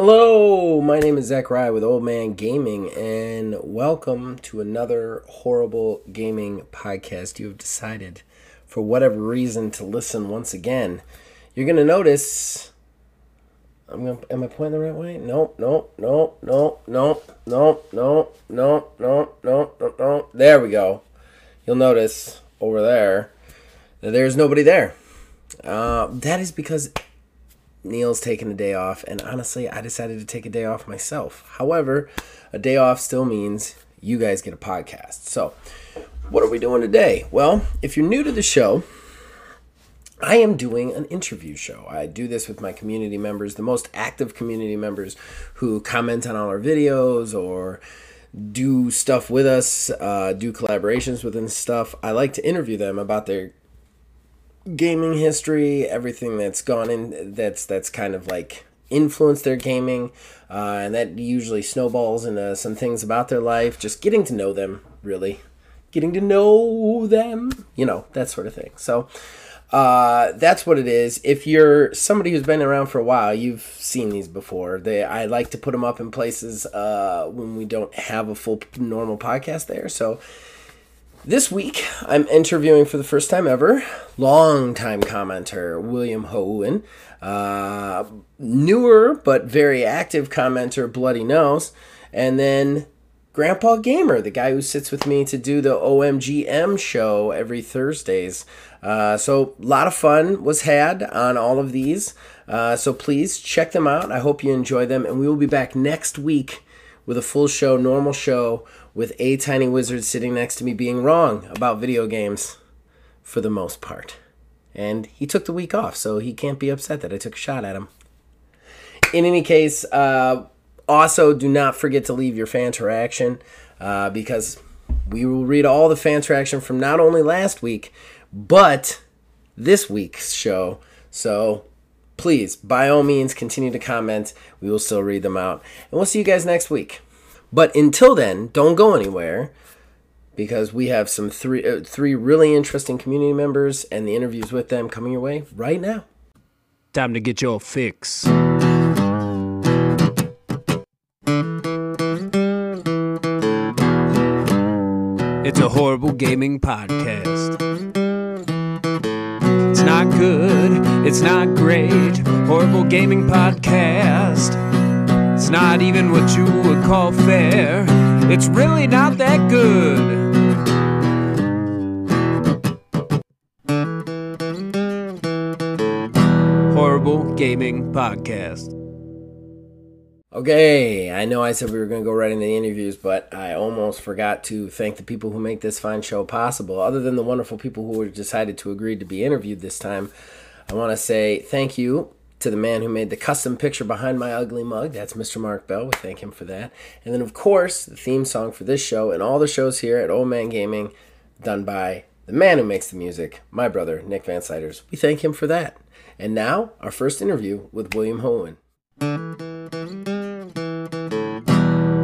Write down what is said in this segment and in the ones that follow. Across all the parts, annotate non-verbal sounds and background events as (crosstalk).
Hello, my name is Zach Rye with Old Man Gaming, and welcome to another horrible gaming podcast. You have decided, for whatever reason, to listen once again. You're gonna notice. I'm gonna. Am I pointing the right way? No, no, no, no, no, no, no, no, no, no, no, no. There we go. You'll notice over there that there's nobody there. Uh, that is because Neil's taking a day off, and honestly, I decided to take a day off myself. However, a day off still means you guys get a podcast. So, what are we doing today? Well, if you're new to the show, I am doing an interview show. I do this with my community members, the most active community members who comment on all our videos or do stuff with us, uh, do collaborations with and stuff. I like to interview them about their gaming history, everything that's gone in that's that's kind of like influenced their gaming, uh, and that usually snowballs into some things about their life. Just getting to know them, really, getting to know them, you know, that sort of thing. So. Uh, that's what it is. If you're somebody who's been around for a while, you've seen these before. They I like to put them up in places uh, when we don't have a full normal podcast there. So this week, I'm interviewing for the first time ever longtime commenter William Houen, uh, newer but very active commenter Bloody Nose, and then Grandpa Gamer, the guy who sits with me to do the OMGM show every Thursdays. Uh, so a lot of fun was had on all of these. Uh, so please check them out. I hope you enjoy them, and we will be back next week with a full show, normal show with a tiny wizard sitting next to me being wrong about video games for the most part. And he took the week off, so he can't be upset that I took a shot at him. In any case, uh, also do not forget to leave your fan interaction uh, because we will read all the fan interaction from not only last week, but this week's show. So please, by all means, continue to comment. We will still read them out. And we'll see you guys next week. But until then, don't go anywhere because we have some three uh, three really interesting community members and the interviews with them coming your way right now. Time to get your fix. It's a horrible gaming podcast. It's not good, it's not great. Horrible gaming podcast. It's not even what you would call fair. It's really not that good. Horrible Gaming Podcast. Okay, I know I said we were going to go right into the interviews, but I almost forgot to thank the people who make this fine show possible. Other than the wonderful people who decided to agree to be interviewed this time, I want to say thank you to the man who made the custom picture behind my ugly mug. That's Mr. Mark Bell. We thank him for that. And then, of course, the theme song for this show and all the shows here at Old Man Gaming, done by the man who makes the music, my brother, Nick Van Siders. We thank him for that. And now, our first interview with William Houen.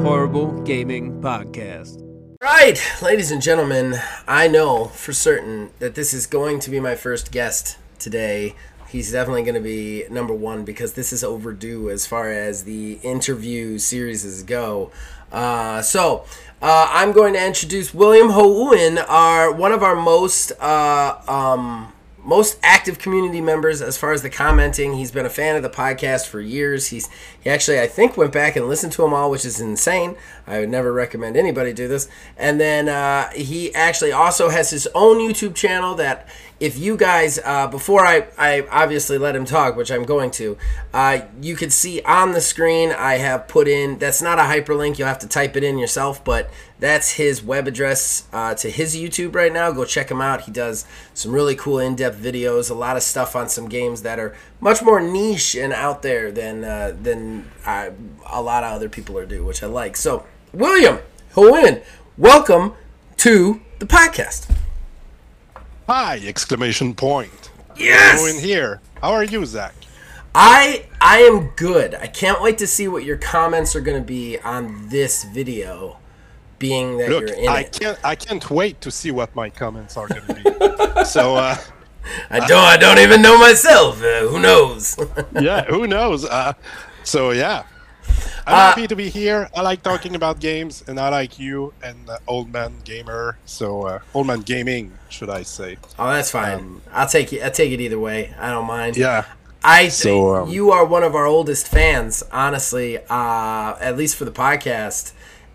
Horrible Gaming Podcast. Right, ladies and gentlemen, I know for certain that this is going to be my first guest today. He's definitely going to be number one because this is overdue as far as the interview series go. Uh, so, uh, I'm going to introduce William Houen, our one of our most uh, um, most active community members as far as the commenting. He's been a fan of the podcast for years. He's he actually I think went back and listened to them all, which is insane. I would never recommend anybody do this. And then uh, he actually also has his own YouTube channel that if you guys uh, before I, I obviously let him talk which i'm going to uh, you could see on the screen i have put in that's not a hyperlink you'll have to type it in yourself but that's his web address uh, to his youtube right now. Go check him out. He does some really cool in-depth videos a lot of stuff on some games that are much more niche and out there than uh, than I, a lot of other people are do which i like. So william Houen, welcome to the podcast Hi! Exclamation point. Yes. in here. How are you, Zach? I I am good. I can't wait to see what your comments are going to be on this video, being that Look, you're in I it. can't. I can't wait to see what my comments are going to be. (laughs) so, uh, I don't. I don't even know myself. Uh, who knows? (laughs) yeah, who knows? Uh, so, yeah, I'm Uh, happy to be here. I like talking about games, and I like you and uh, Old Man Gamer. So, uh, Old Man Gaming, should I say? Oh, that's fine. Um, I'll take it. I'll take it either way. I don't mind. Yeah. I So, um, you are one of our oldest fans, honestly. Uh, at least for the podcast,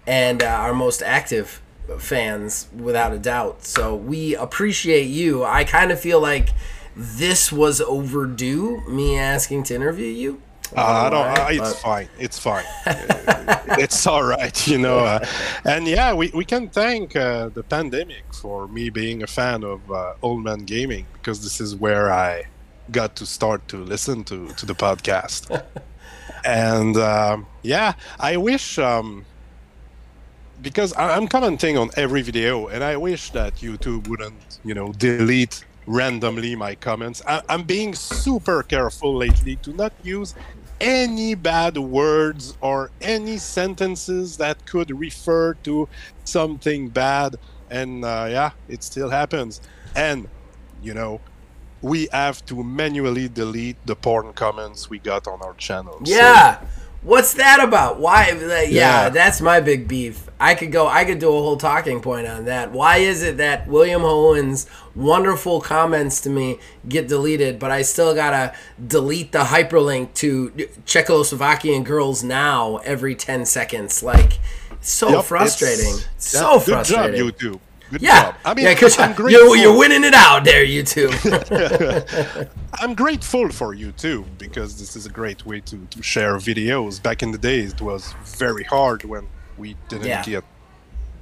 and uh, our most active fans, without a doubt. So we appreciate you. I kind of feel like this was overdue. Me asking to interview you. Uh, I don't. Alright, Uh, it's but- fine. It's fine. (laughs) It's all right, you know. Uh, and yeah, we, we can thank uh, the pandemic for me being a fan of uh, Old Man Gaming because this is where I got to start to listen to to the podcast. (laughs) and um, yeah, I wish um, because I- I'm commenting on every video, and I wish that YouTube wouldn't, you know, delete randomly my comments. I- I'm being super careful lately to not use any bad words or any sentences that could refer to something bad. And uh, yeah, it still happens. And, you know, we have to manually delete the porn comments we got on our channel. So- Yeah. What's that about? Why? yeah, Yeah. that's my big beef. I could go. I could do a whole talking point on that. Why is it that William Hohen's wonderful comments to me get deleted, but I still gotta delete the hyperlink to Czechoslovakian girls now every ten seconds? Like, so Yep, frustrating. so frustrating. Good job, YouTube. Good yeah, job. I mean, yeah, because (laughs) you're, you're winning it out there, YouTube. (laughs) I'm grateful for you too, because this is a great way to, to share videos. Back in the days, it was very hard when we didn't Yeah. get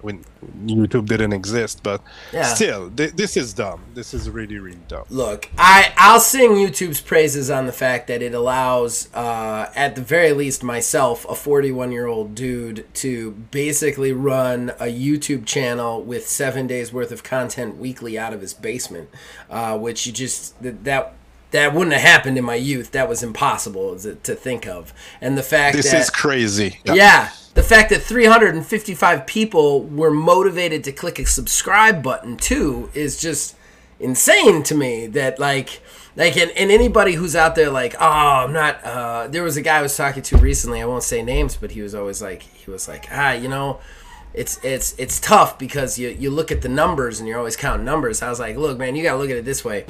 when YouTube didn't exist. But Yeah. still, th- this is dumb. This is really, really dumb. Look, I I'll sing YouTube's praises on the fact that it allows, uh, at the very least, myself, a 41 year old dude, to basically run a YouTube channel with seven days worth of content weekly out of his basement, uh, which you just that. that that wouldn't have happened in my youth. That was impossible to think of. And the fact that This that is crazy. yeah. The fact that 355 people were motivated to click a subscribe button too is just insane to me. That like, like, and, and anybody who's out there like, oh, I'm not. Uh, there was a guy I was talking to recently. I won't say names, but he was always like, he was like, ah, you know, it's it's it's tough because you you look at the numbers and you're always counting numbers. I was like, look, man, you got to look at it this way.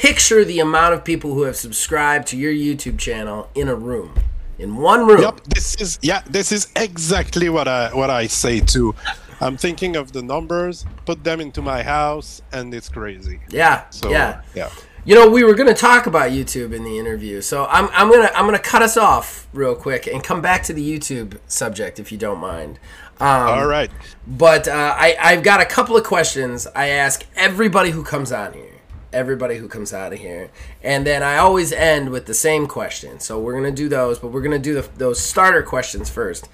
Picture the amount of people who have subscribed to your YouTube channel in a room, in one room. Yep. This is yeah. This is exactly what I what I say too. I'm thinking of the numbers, put them into my house, and it's crazy. Yeah, So yeah. yeah. You know, we were going to talk about YouTube in the interview, so I'm, I'm gonna I'm gonna cut us off real quick and come back to the YouTube subject if you don't mind. Um, All right. But uh, I I've got a couple of questions I ask everybody who comes on here, everybody who comes out of here, and then I always end with the same question. So we're gonna do those, but we're gonna do the, those starter questions first.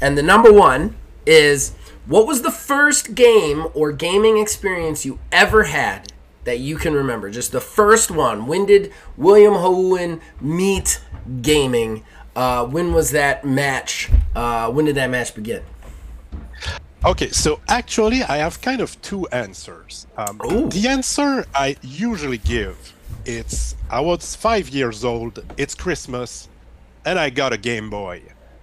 And the number one is, what was the first game or gaming experience you ever had that you can remember? Just the first one. When did William Hohen meet gaming? Uh, when was that match? Uh, when did that match begin? Okay, so actually, I have kind of two answers. Um, the answer I usually give it's I was five years old. It's Christmas, and I got a Game Boy.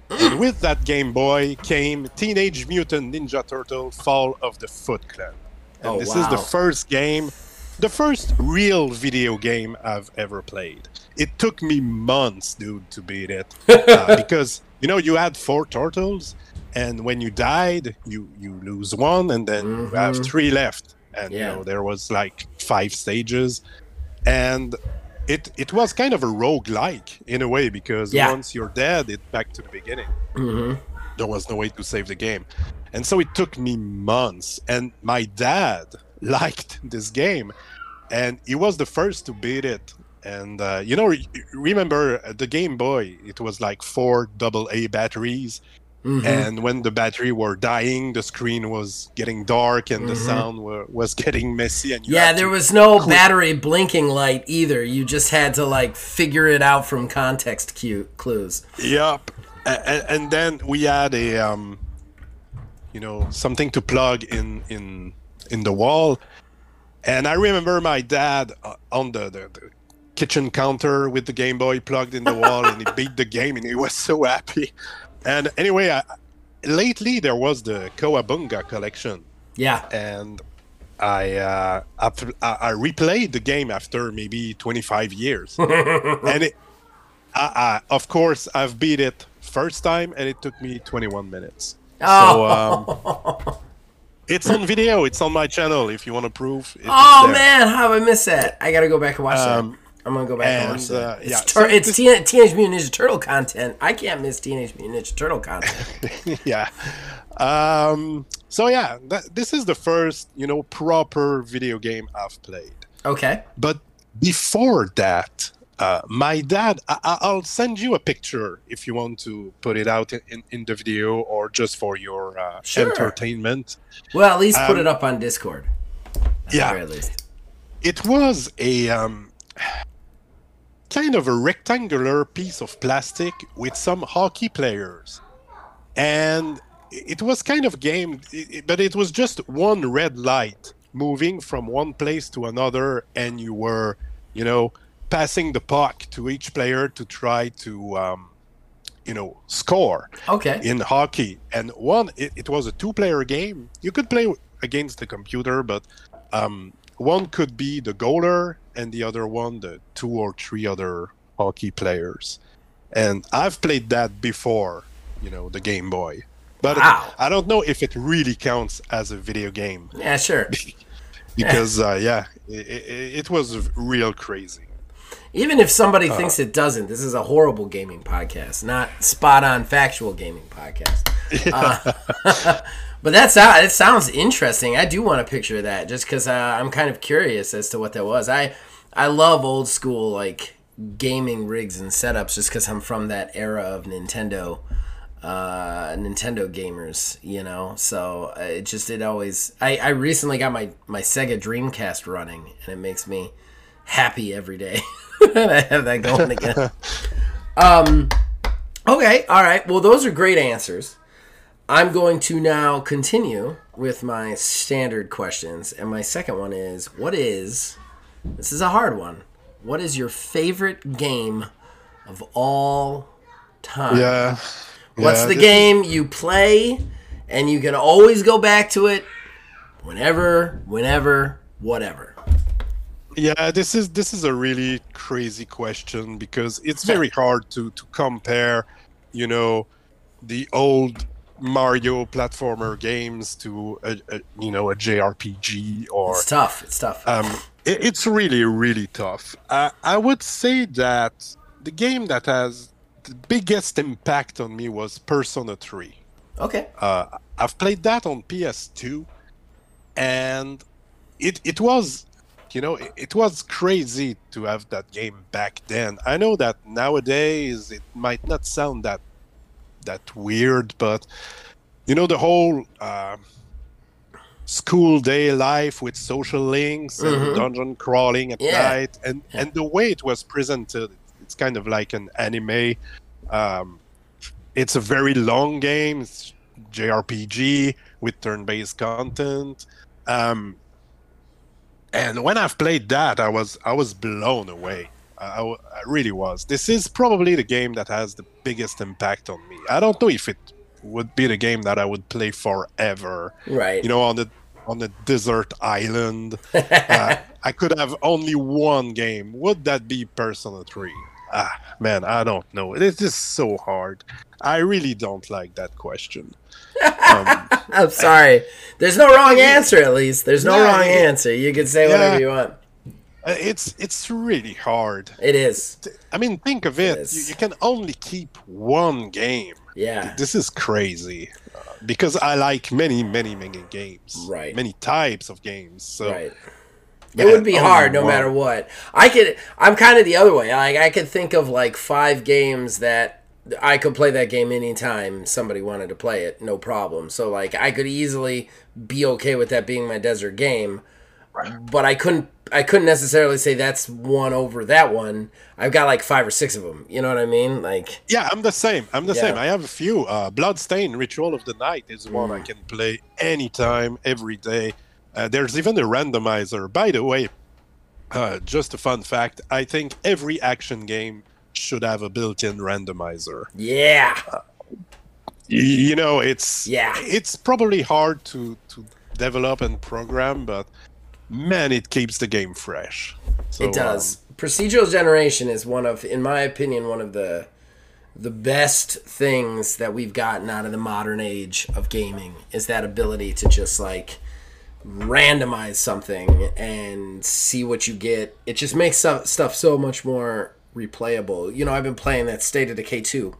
and with that Game Boy came Teenage Mutant Ninja Turtle: Fall of the Foot Clan. And Oh, this is the first game, the first real video game I've ever played. It took me months, dude, to beat it (laughs) uh, because you know you had four turtles, and when you died, you you lose one, and then you have Mhm. three left, and Yeah. you know there was like five stages, and it it was kind of a rogue-like in a way because Yeah. once you're dead, it's back to the beginning Mm-hmm. there was no way to save the game. And so it took me months. And my dad (laughs) liked this game, and he was the first to beat it. And uh, you know, re- remember uh, the Game Boy? It was like four double A batteries, Mm-hmm. and when the battery were dying, the screen was getting dark and the Mhm. sound were, was (laughs) getting messy. And you Yeah, there was no click- battery blinking light either. You just had to like figure it out from context cue clues. Yep. And, and then we had a um, you know, something to plug in in in the wall. And I remember my dad uh, on the, the, the kitchen counter with the Game Boy plugged in the wall, and he (laughs) beat the game, and he was so happy. And anyway, I, lately there was the Cowabunga collection, Yeah. and I uh, I, I replayed the game after maybe 25 years, (laughs) and it, I, I, of course I've beat it first time, and it took me 21 minutes. So Oh. um, it's on video. It's on my channel. If you want to prove. It, Oh man, how have I missed that? I gotta go back and watch Um, that. I'm gonna go back and, and, watch that. uh, it's yeah, tur- so it's Teen- Teenage Mutant Ninja Turtle content. I can't miss Teenage Mutant Ninja Turtle content. (laughs) yeah. Um, so yeah, that, this is the first you know proper video game I've played. okay. But before that, uh, my dad, I- I- I'll send you a picture if you want to put it out in, in, in the video or just for your uh, Sure. entertainment. Well, at least put Um, it up on Discord. At yeah. very least. It was a um, kind of a rectangular piece of plastic with some hockey players. And it was kind of game, but it was just one red light moving from one place to another, and you were, you know, passing the puck to each player to try to, um, you know, score Okay. in hockey. And one, it, it was a two-player game. You could play against the computer, but um, one could be the goaler, and the other one the two or three other hockey players. And I've played that before, you know, the Game Boy. But Wow. I don't know if it really counts as a video game Yeah, sure. (laughs) because, uh, yeah, it, it, it was real crazy. Even if somebody Uh. thinks it doesn't, this is a horrible gaming podcast, not spot on factual gaming podcast. (laughs) Uh, (laughs) but that's it sounds interesting. I do want a picture of that just because uh, I'm kind of curious as to what that was. I I love old school like gaming rigs and setups just because I'm from that era of Nintendo. Uh, Nintendo gamers, you know, so uh, it just it always. I, I recently got my my Sega Dreamcast running, and it makes me happy every day. (laughs) and I have that going again. (laughs) um, okay, all right. Well, those are great answers. I'm going to now continue with my standard questions, and my second one is: What is? This is a hard one. What is your favorite game of all time? Yeah. What's Yeah, the game you play, and you can always go back to it whenever, whenever, whatever. Yeah, this is this is a really crazy question because it's very hard to to compare, you know, the old Mario platformer games to a, a you know a JRPG or It's tough. It's tough. um, it, it's really really tough. I I would say that the game that has the biggest impact on me was Persona 3. okay. Uh, I've played that on PS2, and it it was, you know, it, it was crazy to have that game back then. I know that nowadays it might not sound that that weird, but you know the whole uh, school day life with social links and Mhm. dungeon crawling at Yeah. night, and Yeah. and the way it was presented, it's kind of like an anime. Um, it's a very long game. It's JRPG with turn-based content. Um, and when I've played that, I was I was blown away. I, I really was. This is probably the game that has the biggest impact on me. I don't know if it would be the game that I would play forever. Right. You know, on the on the desert island, (laughs) uh, I could have only one game. Would that be Persona Three? Ah, man, I don't know. It is just so hard. I really don't like that question. Um, (laughs) I'm sorry. There's no wrong answer. At least there's no Yeah, wrong answer. You can say whatever Yeah. you want. Uh, it's it's really hard. It is. I mean, think of it. Yes. You, you can only keep one game. Yeah. This is crazy uh, because I like many, many, many games. Right. Many types of games. So Right. It would be hard no one. matter what. I could. I'm kind of the other way. Like I could think of like five games that I could play that game anytime somebody wanted to play it, no problem. So like I could easily be okay with that being my desert game, but I couldn't. I couldn't necessarily say that's one over that one. I've got like five or six of them. You know what I mean? Like Yeah, I'm the same. I'm the Yeah. same. I have a few. Uh, Bloodstained Ritual of the Night is one Mm. I can play anytime, every day. Uh, there's even a randomizer. By the way, uh, just a fun fact I think every action game should have a built in randomizer. yeah, you know it's Yeah. it's probably hard to to develop and program but man it keeps the game fresh so, It does. Um, Procedural generation is one of, in my opinion, one of the the best things that we've gotten out of the modern age of gaming is that ability to just like randomize something and see what you get. It just makes stuff, stuff so much more replayable. You know, I've been playing that State of Decay 2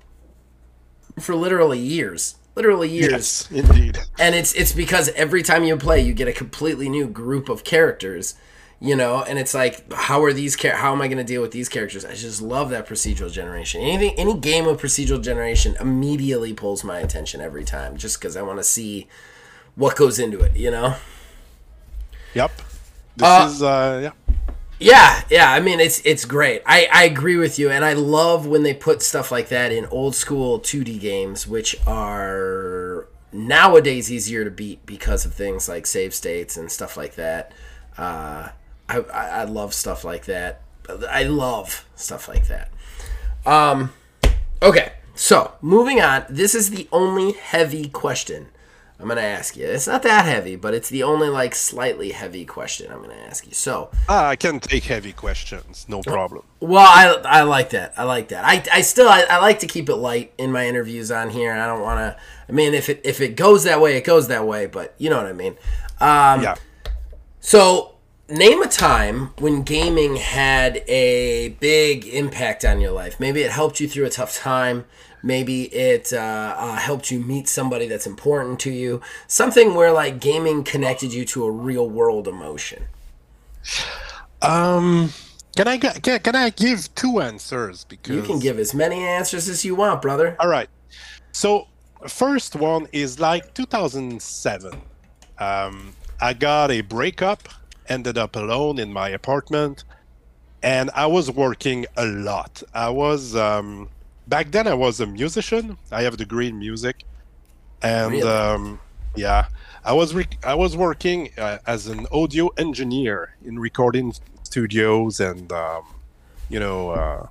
for literally years. Literally years. Yes indeed. And it's it's because every time you play you get a completely new group of characters you know? And it's like how are these char- how am i going to deal with these characters? I just love that procedural generation. Anything any game of procedural generation immediately pulls my attention every time just because i want to see what goes into it you know? Yep. This Uh, is uh yeah Yeah, yeah. I mean, it's it's great. I, I agree with you, and I love when they put stuff like that in old school 2D games, which are nowadays easier to beat because of things like save states and stuff like that. Uh, I, I I love stuff like that. I love stuff like that. Um, okay, so moving on. This is the only heavy question I'm gonna ask you. It's not that heavy, but it's the only like slightly heavy question I'm gonna ask you. So. ah, i can take heavy questions no problem Well, I, I like that. I like that. I, I still I, I like to keep it light in my interviews on here. I don't want to. I mean, if it if it goes that way, it goes that way. But you know what I mean. Um, yeah So name a time when gaming had a big impact on your life. Maybe it helped you through a tough time. Maybe it uh, uh, helped you meet somebody that's important to you. Something where like gaming connected you to a real world emotion. um can i can, can i give two answers because You can give as many answers as you want, brother. All right. So first one is like 2007. Um, I got a breakup, ended up alone in my apartment, and I was working a lot. I was um, back then. I was a musician. I have a degree in music, and Really? um, yeah, I was re- I was working uh, as an audio engineer in recording studios and um, you know uh,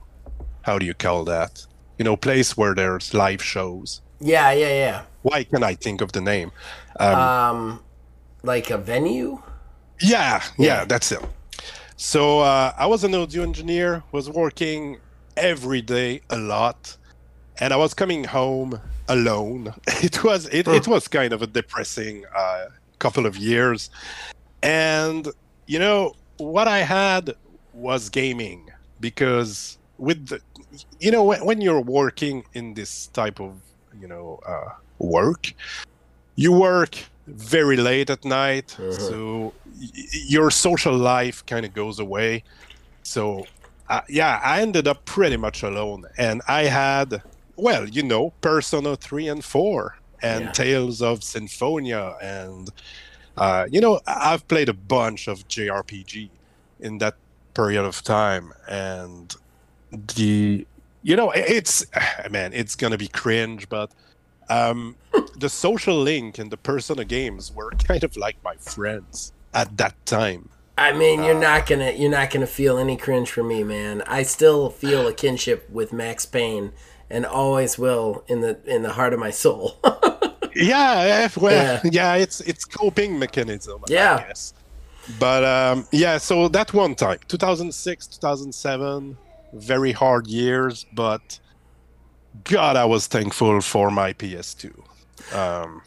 how do you call that? You know, place where there's live shows. Yeah, yeah, yeah. Why can I think of the name? Um, um like a venue yeah, yeah. yeah, that's it. So uh, I was an audio engineer, was working every day a lot, and I was coming home alone. (laughs) It was it, it was kind of a depressing uh, couple of years, and you know what I had was gaming because with the, you know when, when you're working in this type of you know uh, work, you work very late at night, so y- y- your social life kind of goes away. So, uh, yeah, I ended up pretty much alone, and I had, well, you know, Persona three and four, and Yeah. Tales of Symphonia, and uh, you know, I've played a bunch of JRPG in that period of time, and the, you know, it's, (sighs) man, it's gonna be cringe, but um, the social link and the Persona games were (laughs) kind of like my friends at that time. I mean Uh, you're not gonna you're not gonna feel any cringe for me man i still feel a kinship with max payne and always will in the in the heart of my soul (laughs) Yeah, well, Yeah. yeah, it's it's coping mechanism. Yeah. I guess. But um, yeah, so that one time, 2006, 2007, very hard years, but God, I was thankful for my PS2, um,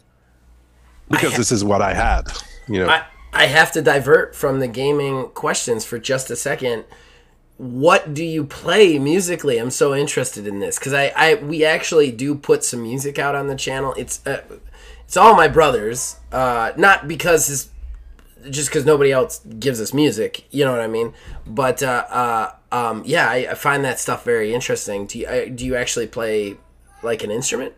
because ha- this is what I had. You know, I, I have to divert from the gaming questions for just a second. What do you play musically? I'm so interested in this because I, I we actually do put some music out on the channel. It's uh, it's all my brothers, uh, not because his, just because nobody else gives us music. You know what I mean? But uh, uh, um, yeah, I, I find that stuff very interesting. Do you uh, do you actually play like an instrument?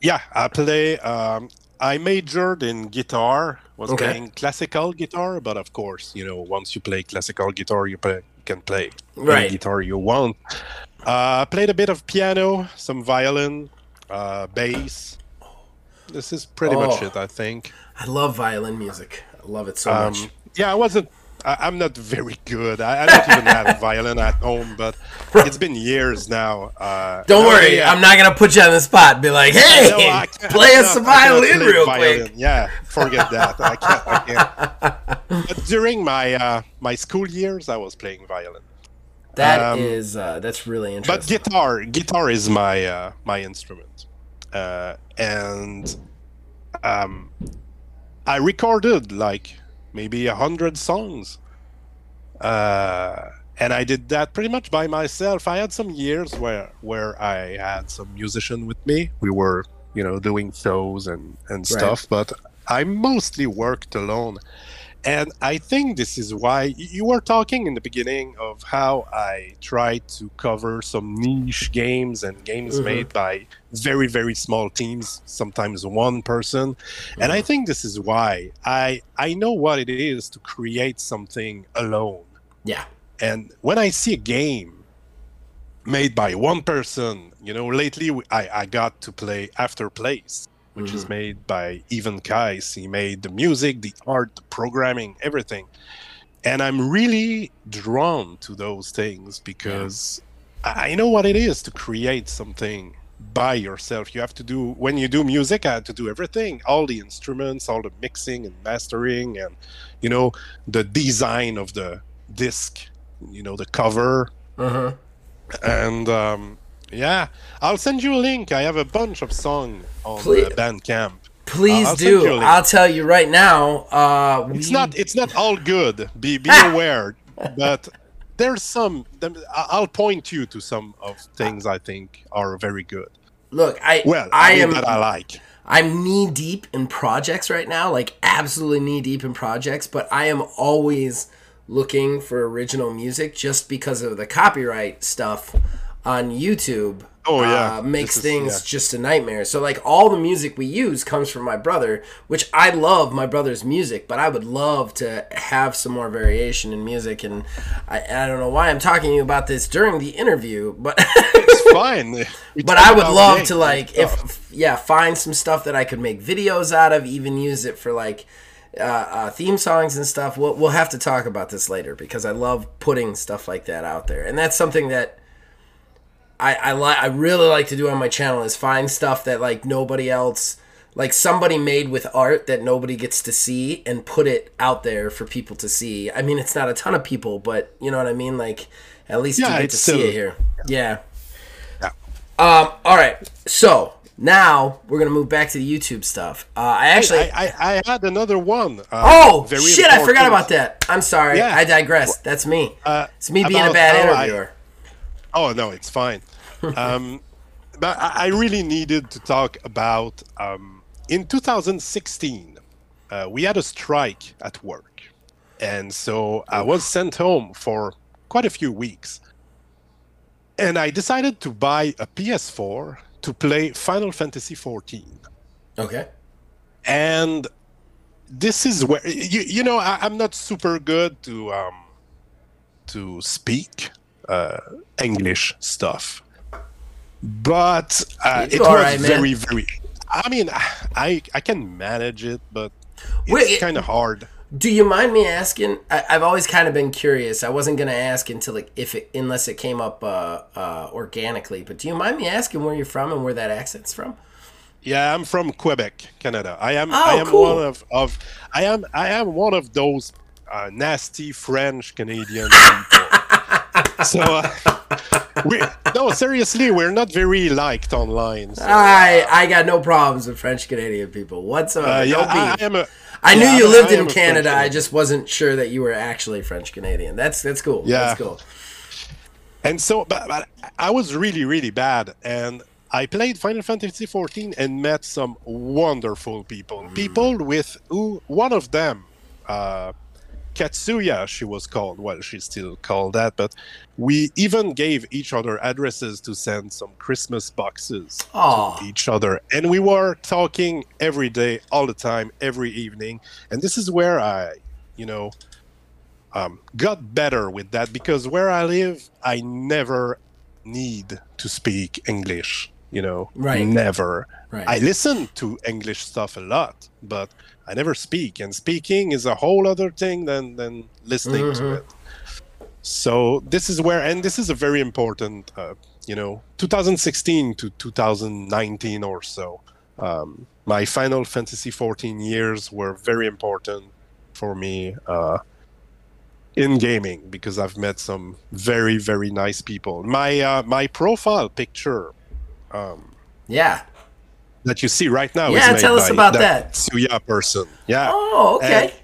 Yeah, I play. Um, I majored in guitar. Was Okay. playing classical guitar, but of course, you know, once you play classical guitar, you play, can play Right. any guitar you want. Uh, I played a bit of piano, some violin, uh, bass. This is pretty much Oh. it, I think. I love violin music. I love it so Um, much. yeah, I wasn't I, I'm not very good. I, I don't even have a violin at home, but it's been years now. Uh, Don't worry, yeah. I'm not gonna put you on the spot. Be like, hey, No, (laughs) play us some cannot- I cannot violin real violin. quick. Yeah, forget that. I can't. I can't. (laughs) But during my uh, my school years, I was playing violin. That is, Um, uh, that's really interesting. But guitar, guitar is my uh, my instrument, uh, and um, I recorded like maybe a hundred songs, uh, and I did that pretty much by myself. I had some years where where I had some musician with me. We were, you know, doing shows and and stuff, but I mostly worked alone. And I think this is why you were talking in the beginning of how I tried to cover some niche games and games Mhm. made by very, very small teams, sometimes one person. And I think this is why I I know what it is to create something alone. yeah, And when I see a game made by one person, you know, lately I, I got to play Afterplace, which is made by Ivan Kais. He made the music, the art, the programming, everything. And I'm really drawn to those things because I I know what it is to create something by yourself. You have to do, when you do music, I had to do everything all the instruments, all the mixing and mastering, and, you know, the design of the disc, you know, the cover. uh-huh. And um, yeah, I'll send you a link. I have a bunch of songs on Please. uh, Bandcamp. Please I'll send you do. I'll tell you right now. Uh, It's not it's not all good. Be be (laughs) aware, but there's some. I'll point you to some of things I think are very good. Look, I Well, I, I, am that I like. I'm knee deep in projects right now, like absolutely knee deep in projects, but I am always looking for original music just because of the copyright stuff on YouTube. Oh, yeah. uh, makes is- things yeah. just a nightmare. So like all the music we use comes from my brother, which I love my brother's music, but I would love to have some more variation in music. And I, I don't know why I'm talking to you about this during the interview, but (laughs) It's fine. We but I would love to like if yeah find some stuff that I could make videos out of, even use it for like uh, uh, theme songs and stuff. We'll we'll have to talk about this later because I love putting stuff like that out there, and that's something that. I, I like I really like to do on my channel is find stuff that like nobody else like somebody made with art that nobody gets to see and put it out there for people to see. I mean it's not a ton of people, but you know what I mean? Like at least Yeah, you get to see it here. Yeah. Yeah. Um, all right. So now we're gonna move back to the YouTube stuff. Uh, I actually. I, I, I had another one. Uh, oh shit! I forgot about that. I'm sorry. Yeah. I digress. That's me. Uh, it's me being a bad how I- interviewer. Oh no, it's fine. um, but I, I really needed to talk about um, in 2016. Uh, we had a strike at work, and so I was sent home for quite a few weeks. And I decided to buy a PS4 to play Final Fantasy 14 Okay. and this is where you, you know I, i'm not super good to um to speak uh english stuff but uh, it was right, very very i mean i i can manage it but it's kind of hard Do you mind me asking? I, I've always kind of been curious. I wasn't gonna ask until like if it unless it came up uh, uh, organically. But do you mind me asking where you're from and where that accent's from? yeah i'm from quebec canada i am Oh, i am cool. one of, of i am i am one of those uh, nasty french canadian (laughs) people so uh, we no seriously we're not very liked online so, I I got no problems with French Canadian people whatsoever. uh, yeah, no I. I am a I knew yeah, you lived I in Canada. I just wasn't sure that you were actually French Canadian. That's that's cool. Yeah. That's cool. And so, but, but I was really, really bad. And I played Final Fantasy XIV and met some wonderful people. People with who, one of them, uh, Katsuya, she was called. Well, she's still called that. But we even gave each other addresses to send some Christmas boxes Aw. to each other. And we were talking every day, all the time, every evening. And this is where I, you know, um, got better with that because where I live, I never need to speak English You know, Right. never. Right. I listen to English stuff a lot, but I never speak, and speaking is a whole other thing than than listening to Mhm. it. So this is where, and this is a very important, uh, you know, 2016 to 2019 or so. Um, my Final Fantasy 14 years were very important for me uh, in gaming because I've met some very very nice people. My uh, my profile picture um, yeah. That you see right now Yeah, is made tell us by about that. Tsuya person. Yeah. Oh, okay.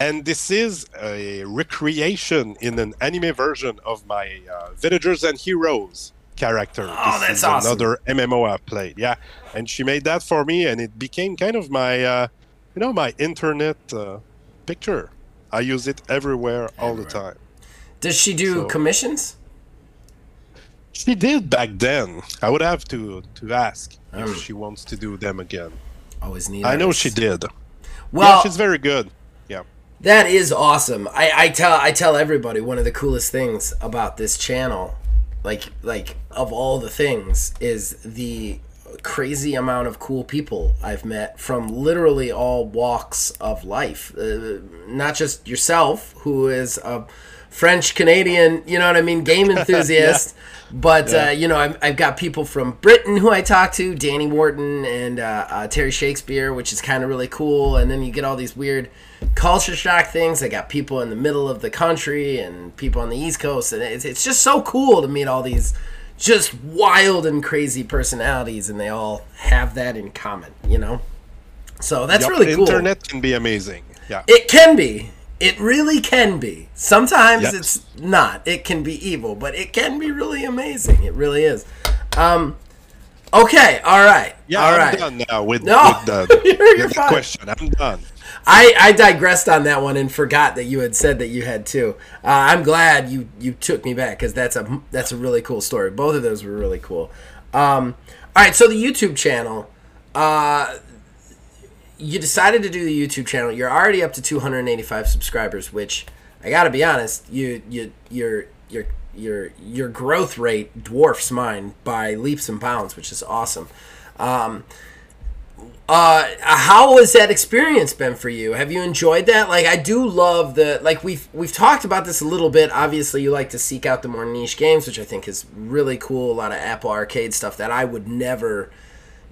And this is a recreation in an anime version of my uh, Villagers and Heroes character. Oh, this that's is awesome. another MMO I played. Yeah, and she made that for me, and it became kind of my, uh, you know, my internet uh, picture. I use it everywhere all the time. Does she do So- commissions? She did back then. I would have to to ask if she wants to do them again. Always need. I know she did. Well, yeah, she's very good. Yeah. That is awesome. I, I tell I tell everybody one of the coolest things about this channel, like like of all the things, is the crazy amount of cool people I've met from literally all walks of life. Uh, not just yourself, who is a French Canadian, you know what I mean, game (laughs) enthusiast. But uh, you know, I've, I've got people from Britain who I talk to, Danny Wharton and uh, uh, Terry Shakespeare, which is kind of really cool. And then you get all these weird culture shock things. I got people in the middle of the country and people on the East Coast, and it's, it's just so cool to meet all these just wild and crazy personalities, and they all have that in common, you know. So that's Yup, really cool. Internet can be amazing. Yeah. It can be. It really can be. Sometimes Yes. it's not. It can be evil, but it can be really amazing. It really is. Um, okay, all right. Yeah, all I'm right. done now with, No, with the, (laughs) you're- you're with the question. I'm done. I, I digressed on that one and forgot that you had said that you had too. Uh, I'm glad you, you took me back because that's a that's a really cool story. Both of those were really cool. Um, all right, so the YouTube channel. Uh, you decided to do the YouTube channel. You're already up to 285 subscribers, which I got to be honest, you you your your your your growth rate dwarfs mine by leaps and bounds, which is awesome. Um, uh, how has that experience been for you? Have you enjoyed that? Like, I do love the like we've we've talked about this a little bit. Obviously, you like to seek out the more niche games, which I think is really cool. A lot of Apple Arcade stuff that I would never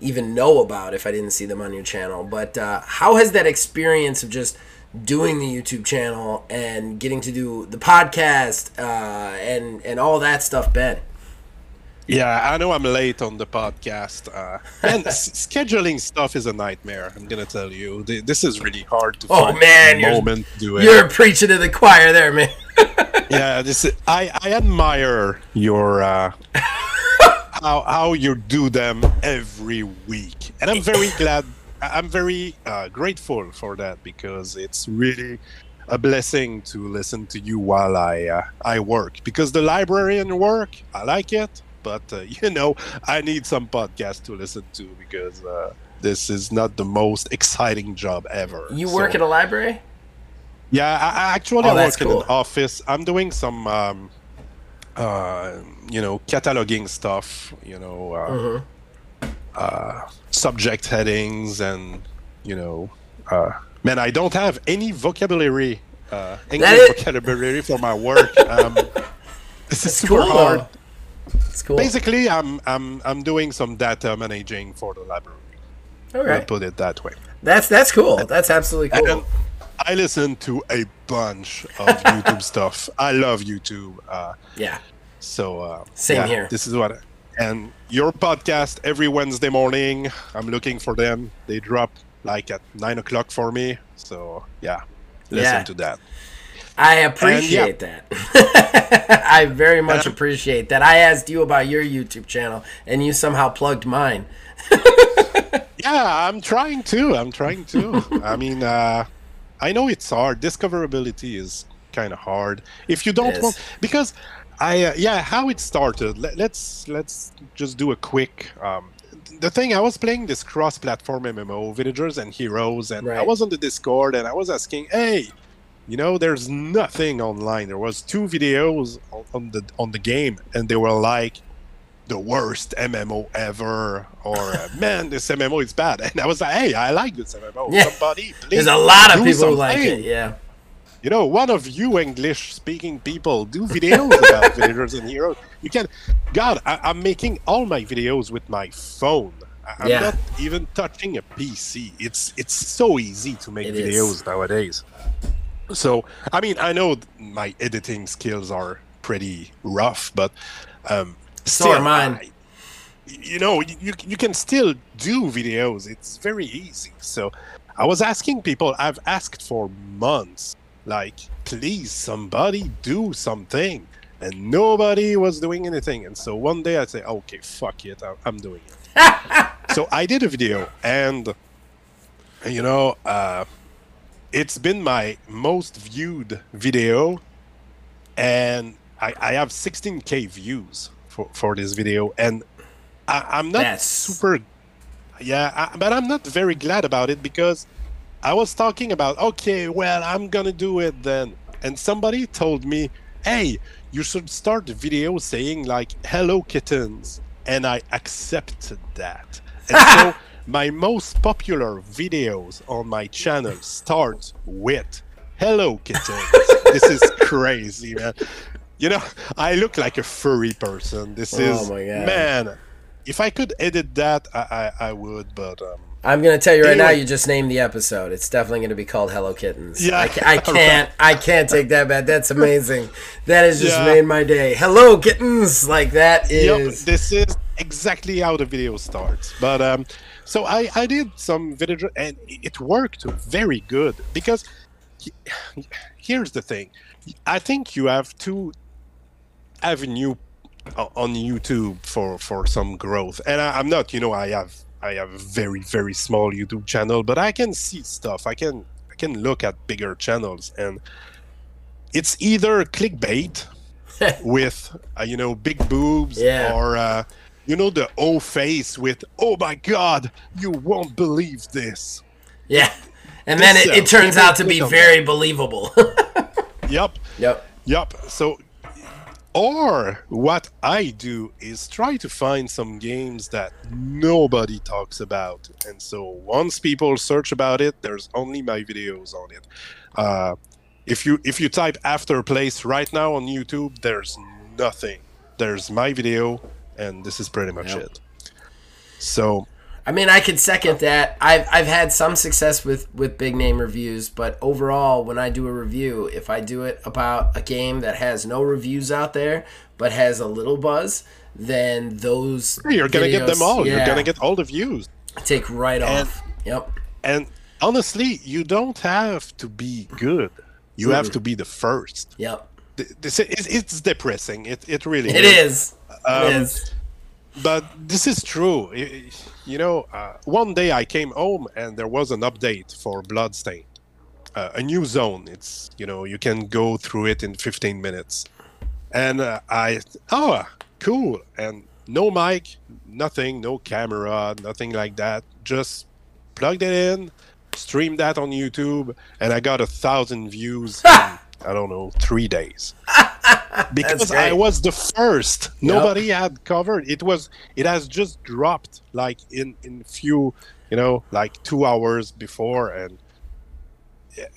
even know about if I didn't see them on your channel. But uh, how has that experience of just doing the YouTube channel and getting to do the podcast uh, and and all that stuff been? Yeah, I know I'm late on the podcast. Uh, (laughs) and s- scheduling stuff is a nightmare. I'm gonna tell you. Th- This is really hard to Oh, find man, you're- moment do it. You're preaching to the choir there, man. (laughs) yeah, this is, I I admire your uh, (laughs) how how you do them every week, and I'm very glad. I'm very uh, grateful for that because it's really a blessing to listen to you while I uh, I work because the librarian work I like it, but uh, (laughs) you know I need some podcast to listen to because uh, this is not the most exciting job ever. You So- work at a library? yeah, I, I actually Oh, I work in an office. I'm doing some, um, uh, you know, cataloging stuff. You know, uh, Mhm. uh, subject headings, and you know, uh, man, I don't have any vocabulary, uh, English is- vocabulary for my work. Um, (laughs) this is super cool, hard. It's cool. Basically, I'm I'm I'm doing some data managing for the library. All I'll put it that way. That's that's cool. That's absolutely And cool. then I listen to a bunch of (laughs) YouTube stuff. I love YouTube. Uh, Yeah. so uh, Same yeah, here. This is what. And your podcast every Wednesday morning. I'm looking for them. They drop like at nine o'clock for me. So yeah, listen Yeah. to that. I appreciate that. (laughs) I very much appreciate that. I asked you about your YouTube channel and you somehow plugged mine. (laughs) Yeah, I'm trying to. I'm trying to. I mean, uh, I know it's hard. Discoverability is kind of hard. If you don't want, because I uh, yeah, how it started. Let, let's let's just do a quick. Um, the thing I was playing this cross-platform MMO, Villagers and Heroes, and I was on the Discord and I was asking, hey, you know, there's nothing online. There was two videos on the on the game, and they were like the worst MMO ever, or uh, man, this MMO is bad. And I was like, hey, I like this MMO. Yeah. Somebody, please There's a lot of people who like it. Yeah. You know, one of you English-speaking people do videos about (laughs) villagers and heroes. You can, God, I, I'm making all my videos with my phone. I- I'm Yeah. not even touching a PC. It's it's so easy to make It is. videos nowadays. So, I mean, I know my editing skills are pretty rough, but um, So still, mine. I- you know, you, you can still do videos. It's very easy. So, I was asking people. I've asked for months, like, please, somebody do something, and nobody was doing anything. And so one day I say, okay, fuck it, I'm doing it. (laughs) so I did a video, and you know, uh, it's been my most viewed video, and I, I have 16k views for, for this video, and I, I'm not That's- super, yeah, I, but I'm not very glad about it because I was talking about, okay, well, I'm gonna do it then, and somebody told me, hey, you should start the video saying like "Hello kittens," and I accepted that, and so (laughs) my most popular videos on my channel start with "Hello kittens." this is crazy, man. You know, I look like a furry person. This Oh is my God. man. If I could edit that, I I, I would, but um, I'm gonna tell you right now. You just named the episode. It's definitely gonna be called Hello Kittens. Yeah. I, ca- I (laughs) can't. I can't take that back. That's amazing. That has just Yeah. made my day. Hello Kittens. Like that Yep, this is exactly how the video starts. But um, so I I did some video and it worked very good because (sighs) here's the thing, I think you have two avenue o- on YouTube for for some growth, and I, I'm not, you know, I have I have a very very small YouTube channel, but I can see stuff. I can I can look at bigger channels and. It's either clickbait (laughs) with uh, you know big boobs Yeah. or uh, you know the O face with oh my god you won't believe this. yeah. And then it, it turns out to be very believable. (laughs) Yep, yep. yep. So or what I do is try to find some games that nobody talks about, and so once people search about it, there's only my videos on it. Uh, if you if you type Afterplace right now on YouTube, there's nothing. There's my video, and this is pretty much Yep. it. So I mean, I could second that. I've I've had some success with with big name reviews, but overall, when I do a review, if I do it about a game that has no reviews out there but has a little buzz, then those you're gonna get them all. You're gonna get all the views. take right And- off. Yep. And honestly, you don't have to be good. You have to be the first. Yep. Th- This is, it's depressing. It it really It is. Um, it is. but this is true. I- I- you know, uh, one day I came home and there was an update for Bloodstain, uh, a new zone. It's you know you can go through it in 15 minutes, and uh, I oh cool and no mic, nothing, no camera, nothing like that. Just plugged it in, streamed that on YouTube, and I got a thousand views. (laughs) in, I don't know, three days (laughs) (laughs) because I was the first. Nobody had covered. It was. It has just dropped like in in few, you know, like two hours before, and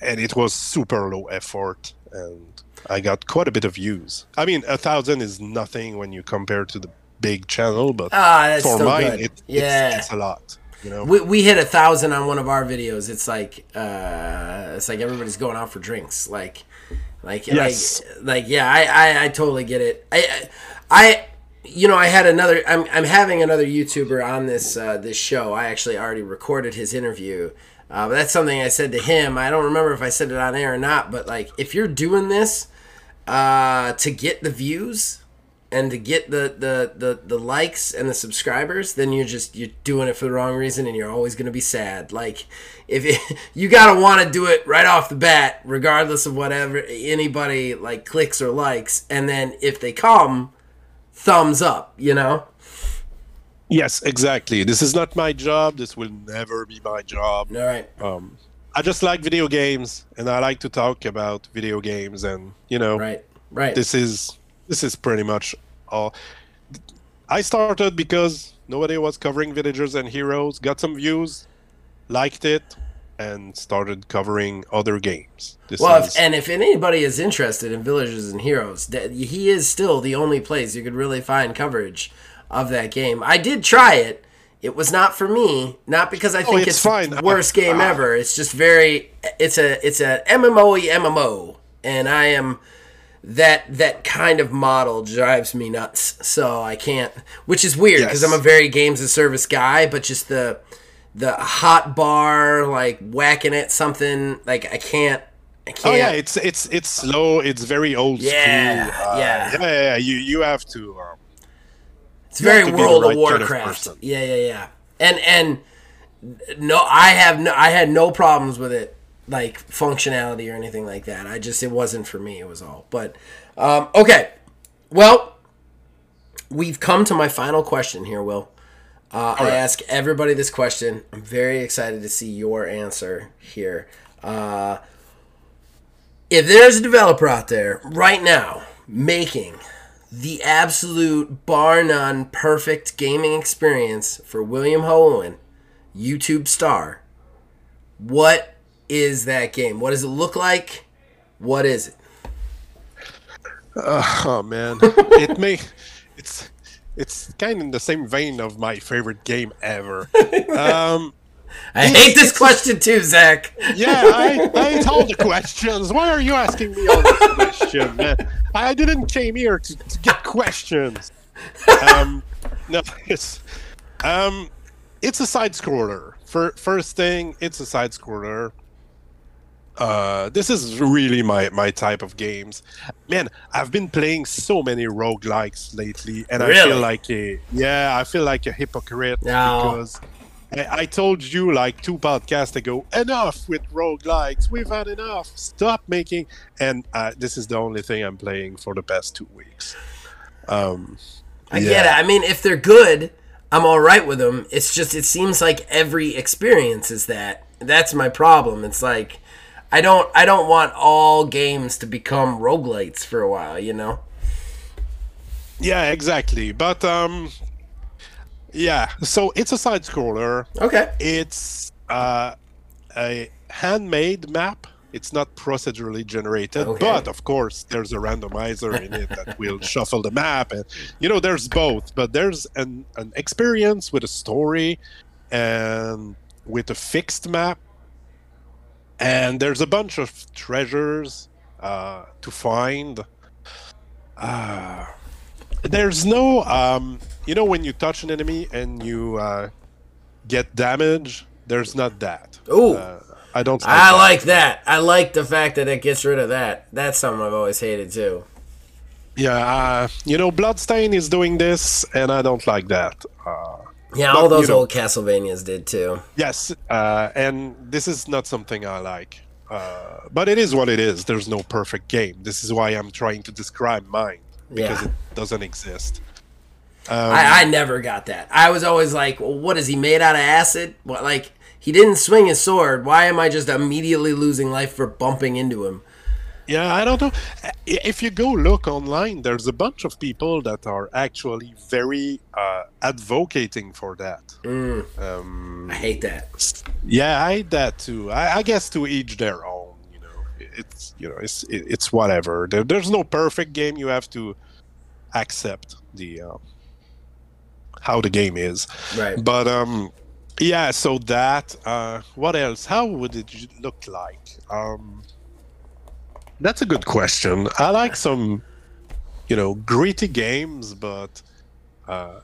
and it was super low effort, and I got quite a bit of views. I mean, a thousand is nothing when you compare to the big channel, but Ah, for mine, it, yeah. it's, it's a lot. You know. we, we hit a thousand on one of our videos. It's like uh, it's like everybody's going out for drinks. Like, like, Yes. like, like yeah, I, I, I totally get it. I, I, I, you know, I had another. I'm, I'm having another YouTuber on this uh, this show. I actually already recorded his interview. Uh, but that's something I said to him. I don't remember if I said it on air or not. But like, if you're doing this uh, to get the views and to get the, the, the, the likes and the subscribers, then you're just you're doing it for the wrong reason, and you're always gonna be sad. Like if it, (laughs) you gotta want to do it right off the bat, regardless of whatever anybody like clicks or likes, and then if they come, thumbs up. You know? Yes, exactly. This is not my job. This will never be my job. All right. Um, I just like video games, and I like to talk about video games, and you know, Right. Right. this is this is pretty much all. I started because nobody was covering villagers and heroes, got some views, liked it, and started covering other games. This Well, if, and if anybody is interested in Villagers and Heroes, that- he is still the only place you could really find coverage of that game. I did try it. It was not for me, not because I think Oh, it's it's, fine. the worst game Ah. ever. It's just very it's a it's a MMOE MMO, and I am that that kind of model drives me nuts. So I can't, which is weird because Yes. I'm a very games as service guy, but just the the hot bar like whacking at something like I can't. I can't. Oh yeah, it's it's it's slow. It's very old Yeah, school. Uh, yeah. yeah, yeah, yeah. You you have to. Um, It's very World right of kind of Warcraft. yeah, yeah, yeah. And and no, I have no, I had no problems with it, like functionality or anything like that. I just it wasn't for me. It was all. But um, okay, well, we've come to my final question here, Will. Uh, I right. ask everybody this question. I'm very excited to see your answer here. Uh, if there's a developer out there right now making the absolute bar none perfect gaming experience for William Ho YouTube star, what is that game? What does it look like? What is it? oh man, (laughs) it may. It's it's kind of in the same vein of my favorite game ever. Um, (laughs) I hate this question too, Zach. yeah, I, I hate all the (laughs) questions. Why are you asking me all these questions, man? I didn't came here to, to get questions. Um, no, it's um, it's a side scroller. For first thing, it's a side scroller. Uh, this is really my, my type of games. Man, I've been playing so many roguelikes lately, and I feel like a yeah, I feel like a hypocrite No. because I, I told you like two podcasts ago, enough with roguelikes. We've had enough. Stop making. And uh, this is the only thing I'm playing for the past two weeks. Um, I get it. I mean, if they're good, I'm all right with them. It's just it seems like every experience is that. That's my problem. It's like I don't I don't want all games to become roguelites for a while, you know? Yeah, exactly. But um, yeah. So it's a side scroller. Okay. It's uh, a handmade map. It's not procedurally generated, Okay. but of course there's a randomizer in it that will (laughs) shuffle the map, and you know there's both. But there's an an experience with a story, and with a fixed map, and there's a bunch of treasures uh, to find. Uh, there's no, um, you know, when you touch an enemy and you uh, get damage, there's not that. Ooh. Uh, I don't. I that. like that. I like the fact that it gets rid of that. That's something I've always hated too. Yeah, uh, you know, Bloodstain is doing this, and I don't like that. Yeah, But, all those you know- old Castlevanias did too. yes, uh, and this is not something I like. Uh, but it is what it is. There's no perfect game. This is why I'm trying to describe mine because Yeah. it doesn't exist. Um, I, I never got that. I was always like, well, what is he made out of acid? What like he didn't swing his sword. Why am I just immediately losing life for bumping into him? Yeah, I don't know. If you go look online, there's a bunch of people that are actually very uh, advocating for that. Mm, Um, I hate that. yeah, I hate that too. I, I guess to each their own. You know, it's you know, it's it, it's whatever. There, there's no perfect game. You have to accept the uh, how the game is. Right. But um, yeah. So that. Uh, what else? How would it look like? Um, that's a good question. I like some, you know, gritty games, but uh,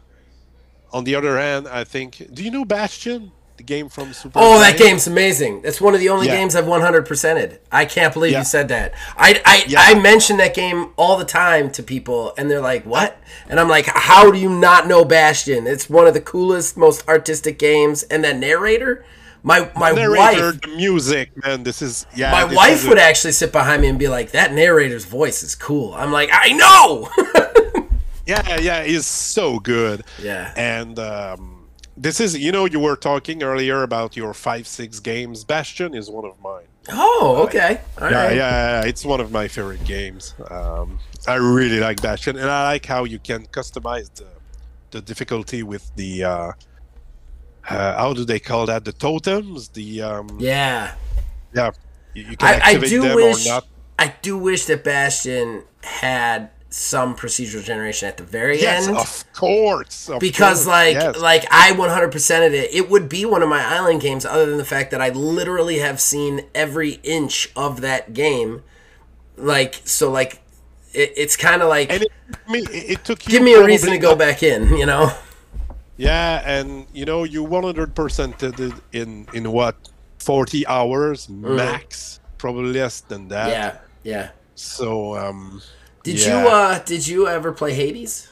on the other hand, I think. Do you know Bastion, the game from Super? Oh, that game's amazing. That's one of the only Yeah. games I've 100%ed. I can't believe Yeah. you said that. I, I, Yeah. I mention that game all the time to people, and they're like, what? And I'm like, how do you not know Bastion? It's one of the coolest, most artistic games. And that narrator, my, my Narrator, wife. the music, man. This is yeah. My wife is a- would actually sit behind me and be like, "That narrator's voice is cool." I'm like, "I know." (laughs) Yeah, yeah, he's so good. yeah. And um, this is, you know, you were talking earlier about your five, six games. Bastion is one of mine. Oh, okay. All Yeah, right. yeah, yeah, it's one of my favorite games. Um, I really like Bastion, and I like how you can customize the the difficulty with the uh, uh, how do they call that? The totems. The um, Yeah. yeah. You, you can I, activate do them wish or not. I do wish that Bastion had some procedural generation at the very Yes, end. of course. of because course, like yes. like I 100%ed it. It would be one of my island games other than the fact that I literally have seen every inch of that game. Like so like it, it's kind of like and it, it it took you give me a reason to go back in, you know. Yeah, and you know you 100% did it in in what 40 hours max, probably less than that. Mm. Yeah. Yeah. So um Did yeah. you uh did you ever play Hades?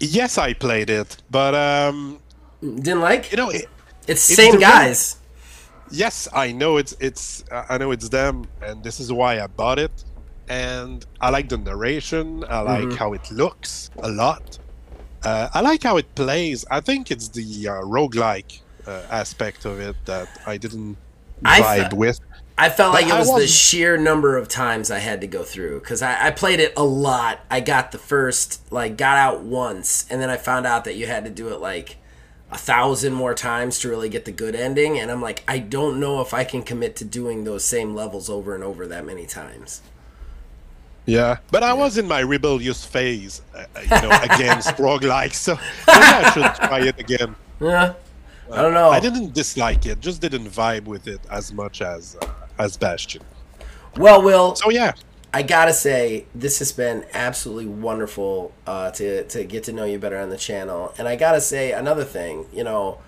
Yes, I played it, but um Didn't like? you know it, It's it's same guys. yes, I know it's it's I know it's them and this is why I bought it. And I like the narration, I like Mm-hmm. how it looks a lot. Uh, I like how it plays. I think it's the uh, roguelike uh, aspect of it that I didn't I vibe fe- with. I felt But like it was the sheer number of times I had to go through because I, I played it a lot. I got the first, like, got out once, and then I found out that you had to do it like a thousand more times to really get the good ending. And I'm like, I don't know if I can commit to doing those same levels over and over that many times. Yeah, but I was in my rebellious phase, uh, you know, (laughs) against roguelike, so maybe I should (laughs) try it again. Yeah, I don't know. I didn't dislike it, just didn't vibe with it as much as uh, as Bastion. Well, Will, So yeah, I gotta say, this has been absolutely wonderful uh, to to get to know you better on the channel. And I gotta say another thing, you know,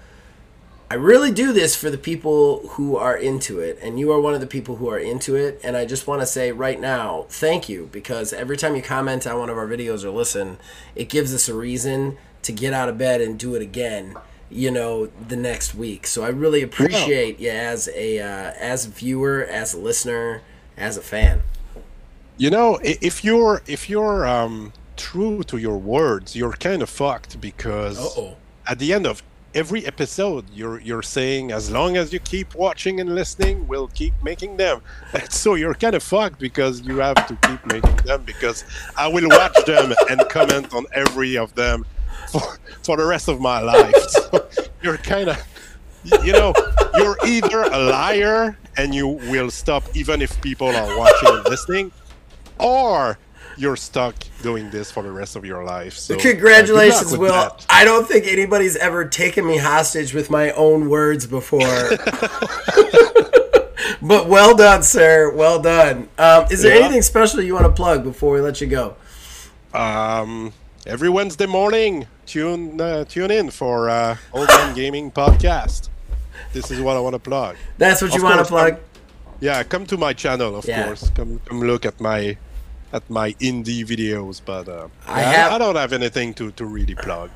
I really do this for the people who are into it, and you are one of the people who are into it. And I just want to say right now, thank you because every time you comment on one of our videos or listen, it gives us a reason to get out of bed and do it again. You know, the next week. So I really appreciate you as a uh, as a viewer, as a listener, as a fan. you know, if you're if you're um, true to your words, you're kind of fucked because Uh-oh. at the end of every episode, you're you're saying as long as you keep watching and listening, we'll keep making them. And (laughs) so you're kind of fucked because you have to keep making them because I will watch them (laughs) and comment on every of them for for the rest of my life. (laughs) So you're kind of you know you're either a liar and you will stop even if people are watching and listening, or you're stuck doing this for the rest of your life. So uh, Congratulations, Will. that. I don't think anybody's ever taken me hostage with my own words before. (laughs) but well done, sir. Well done. Um, is there Yeah. anything special you want to plug before we let you go? Um, every Wednesday morning, tune uh, tune in for uh, Old Man Gaming podcast. This is what I want to plug. That's what you Of want to plug? um, Yeah, come to my channel, of Yeah. course. Come come look at my at my indie videos, but uh, I have- I don't have anything to, to really plug.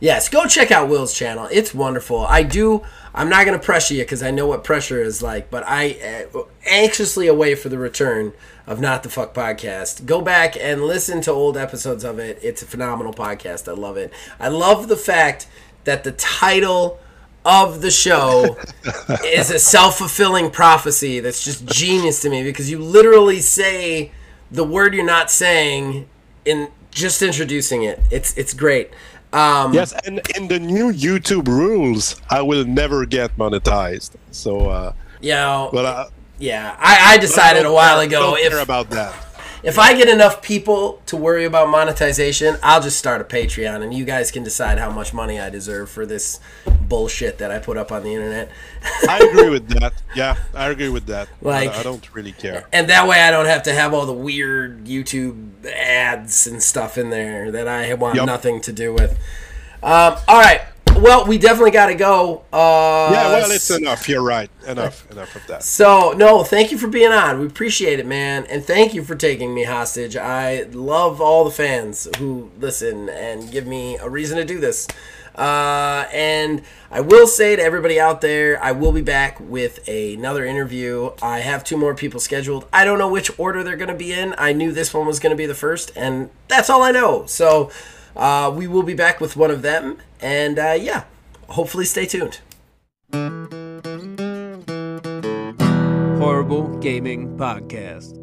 Yes, go check out Will's channel. It's wonderful. I do. I'm not going to pressure you because I know what pressure is like, but I uh, anxiously await for the return of Not the Fuck podcast. Go back and listen to old episodes of it. It's a phenomenal podcast. I love it. I love the fact that the title of the show (laughs) is a self fulfilling prophecy that's just genius to me because you literally say the word you're not saying in just introducing it. It's it's great. Um, Yes, and in the new YouTube rules, I will never get monetized. So, uh, You know, but I, yeah, I, I decided a while I ago don't care if about that. If I get enough people to worry about monetization, I'll just start a Patreon, and you guys can decide how much money I deserve for this bullshit that I put up on the internet. I agree with that. Yeah, I agree with that. Like- I, I don't really care. and that way, I don't have to have all the weird YouTube ads and stuff in there that I want Yup. nothing to do with. Um, all right. Well, we definitely got to go. Uh, Yeah, well, it's enough. You're right. Enough. Enough of that. So, no, thank you for being on. We appreciate it, man. And thank you for taking me hostage. I love all the fans who listen and give me a reason to do this. Uh, and I will say to everybody out there, I will be back with another interview. I have two more people scheduled. I don't know which order they're going to be in. I knew this one was going to be the first, and that's all I know. So, uh, we will be back with one of them. And uh, yeah, hopefully stay tuned. Horrible Gaming Podcast.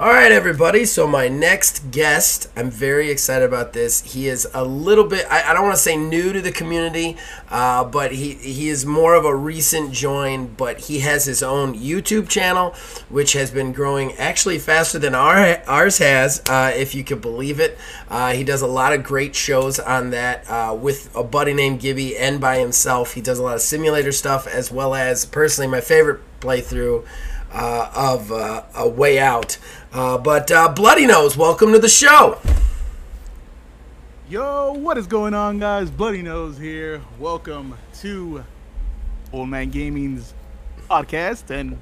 All right, everybody. So my next guest, I'm very excited about this. He is a little bit, I, I don't want to say new to the community, uh, but he, he is more of a recent join, but he has his own YouTube channel, which has been growing actually faster than our, ours has, uh, if you could believe it. Uh, he does a lot of great shows on that uh, with a buddy named Gibby and by himself. He does a lot of simulator stuff as well as, personally, my favorite playthrough uh, of uh, A Way Out. Uh, but uh, Bloody Nose, welcome to the show. Yo, what is going on, guys? Bloody Nose here. Welcome to Old Man Gaming's podcast. And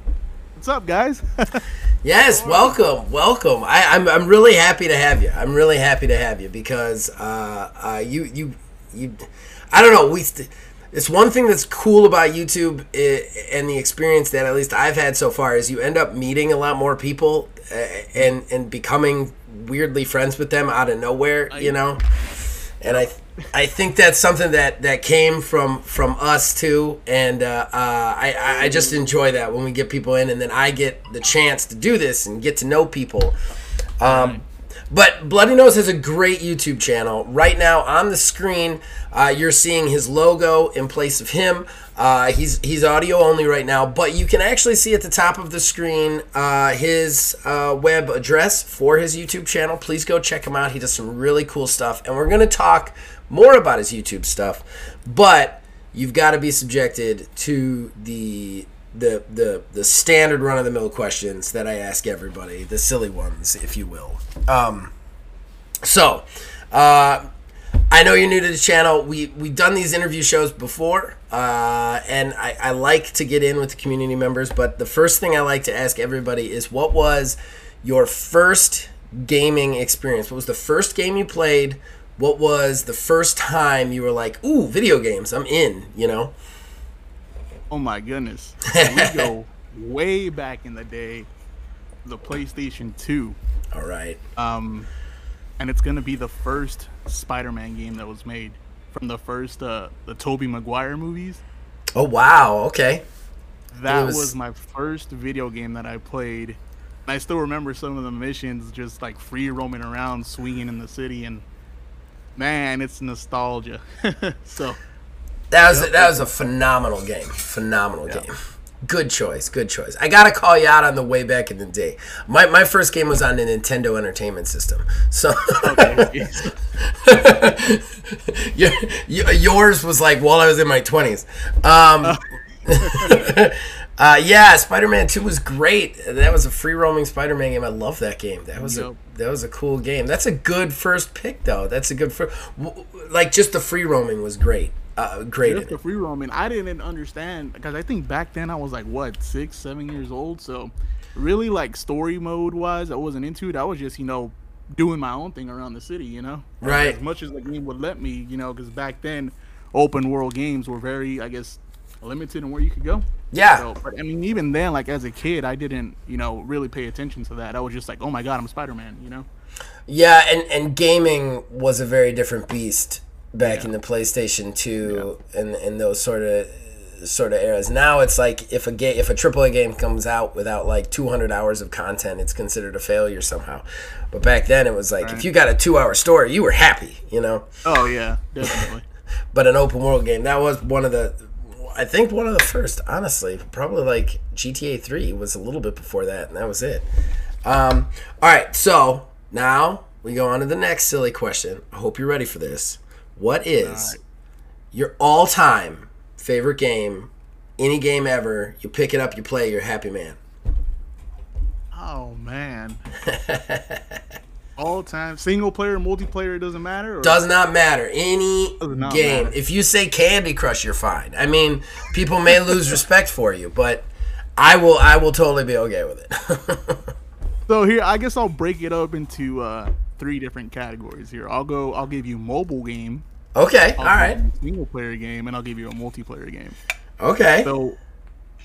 what's up, guys? (laughs) yes, welcome, welcome. I, am I'm, I'm really happy to have you. I'm really happy to have you because uh, uh, you you you. I don't know. We. St- it's one thing that's cool about YouTube and the experience that at least I've had so far is you end up meeting a lot more people and and becoming weirdly friends with them out of nowhere, you know. And I I think that's something that that came from from us too, and uh, uh, I I just enjoy that when we get people in, and then I get the chance to do this and get to know people. Um, but Bloody Nose has a great YouTube channel. Right now on the screen, uh, you're seeing his logo in place of him. Uh, he's he's audio only right now, but you can actually see at the top of the screen uh, his uh, web address for his YouTube channel. Please go check him out. He does some really cool stuff, and we're to talk more about his YouTube stuff. But you've got to be subjected to the the the the standard run of the mill questions that I ask everybody, the silly ones, if you will. Um, so, uh, I know you're new to the channel. We we've done these interview shows before, uh, and I, I like to get in with the community members. But the first thing I like to ask everybody is, what was your first gaming experience? What was the first game you played? What was the first time you were like, "Ooh, video games, I'm in"? You know. Oh my goodness. we (laughs) go way back in the day, the PlayStation 2. All right. Um, and it's going to be the first Spider-Man game that was made from the first uh the Tobey Maguire movies. Oh wow, okay. That was... was my first video game that I played. And I still remember some of the missions just like free roaming around swinging in the city and man, it's nostalgia. (laughs) so that was yep. that was a phenomenal game. Phenomenal yep. game. Good choice. Good choice. I gotta call you out on the way back in the day. My, my first game was on the Nintendo Entertainment System. So (laughs) yours was like while I was in my twenties. Um, (laughs) uh, yeah, Spider Man Two was great. That was a free roaming Spider Man game. I love that game. That was yep. a that was a cool game. That's a good first pick though. That's a good for like just the free roaming was great uh, great. Just the free roaming, I didn't understand because I think back then I was like what six, seven years old. So really, like story mode wise, I wasn't into it. I was just you know doing my own thing around the city. You know, right? As much as the game would let me, you know, because back then open world games were very, I guess, limited in where you could go. Yeah. So, but I mean, even then, like as a kid, I didn't, you know, really pay attention to that. I was just like, oh my god, I'm Spider Man. You know. Yeah, and and gaming was a very different beast back yeah. in the PlayStation 2 yeah. and and those sort of sort of eras. Now it's like if a game if a AAA game comes out without like 200 hours of content, it's considered a failure somehow. But back then it was like right. if you got a 2-hour story, you were happy, you know. Oh yeah, definitely. (laughs) but an open world game, that was one of the I think one of the first, honestly, probably like GTA 3 was a little bit before that and that was it. Um, all right, so now we go on to the next silly question. I hope you're ready for this. What is your all time favorite game, any game ever? You pick it up, you play, you're happy man. Oh man. (laughs) all time single player, multiplayer it doesn't matter. Or? Does not matter. Any not game. Matter. If you say Candy Crush, you're fine. I mean, people may lose respect for you, but I will. I will totally be okay with it. (laughs) so here, I guess I'll break it up into uh, three different categories here. I'll go. I'll give you mobile game. Okay. I'll all right. Single player game, and I'll give you a multiplayer game. Okay. So,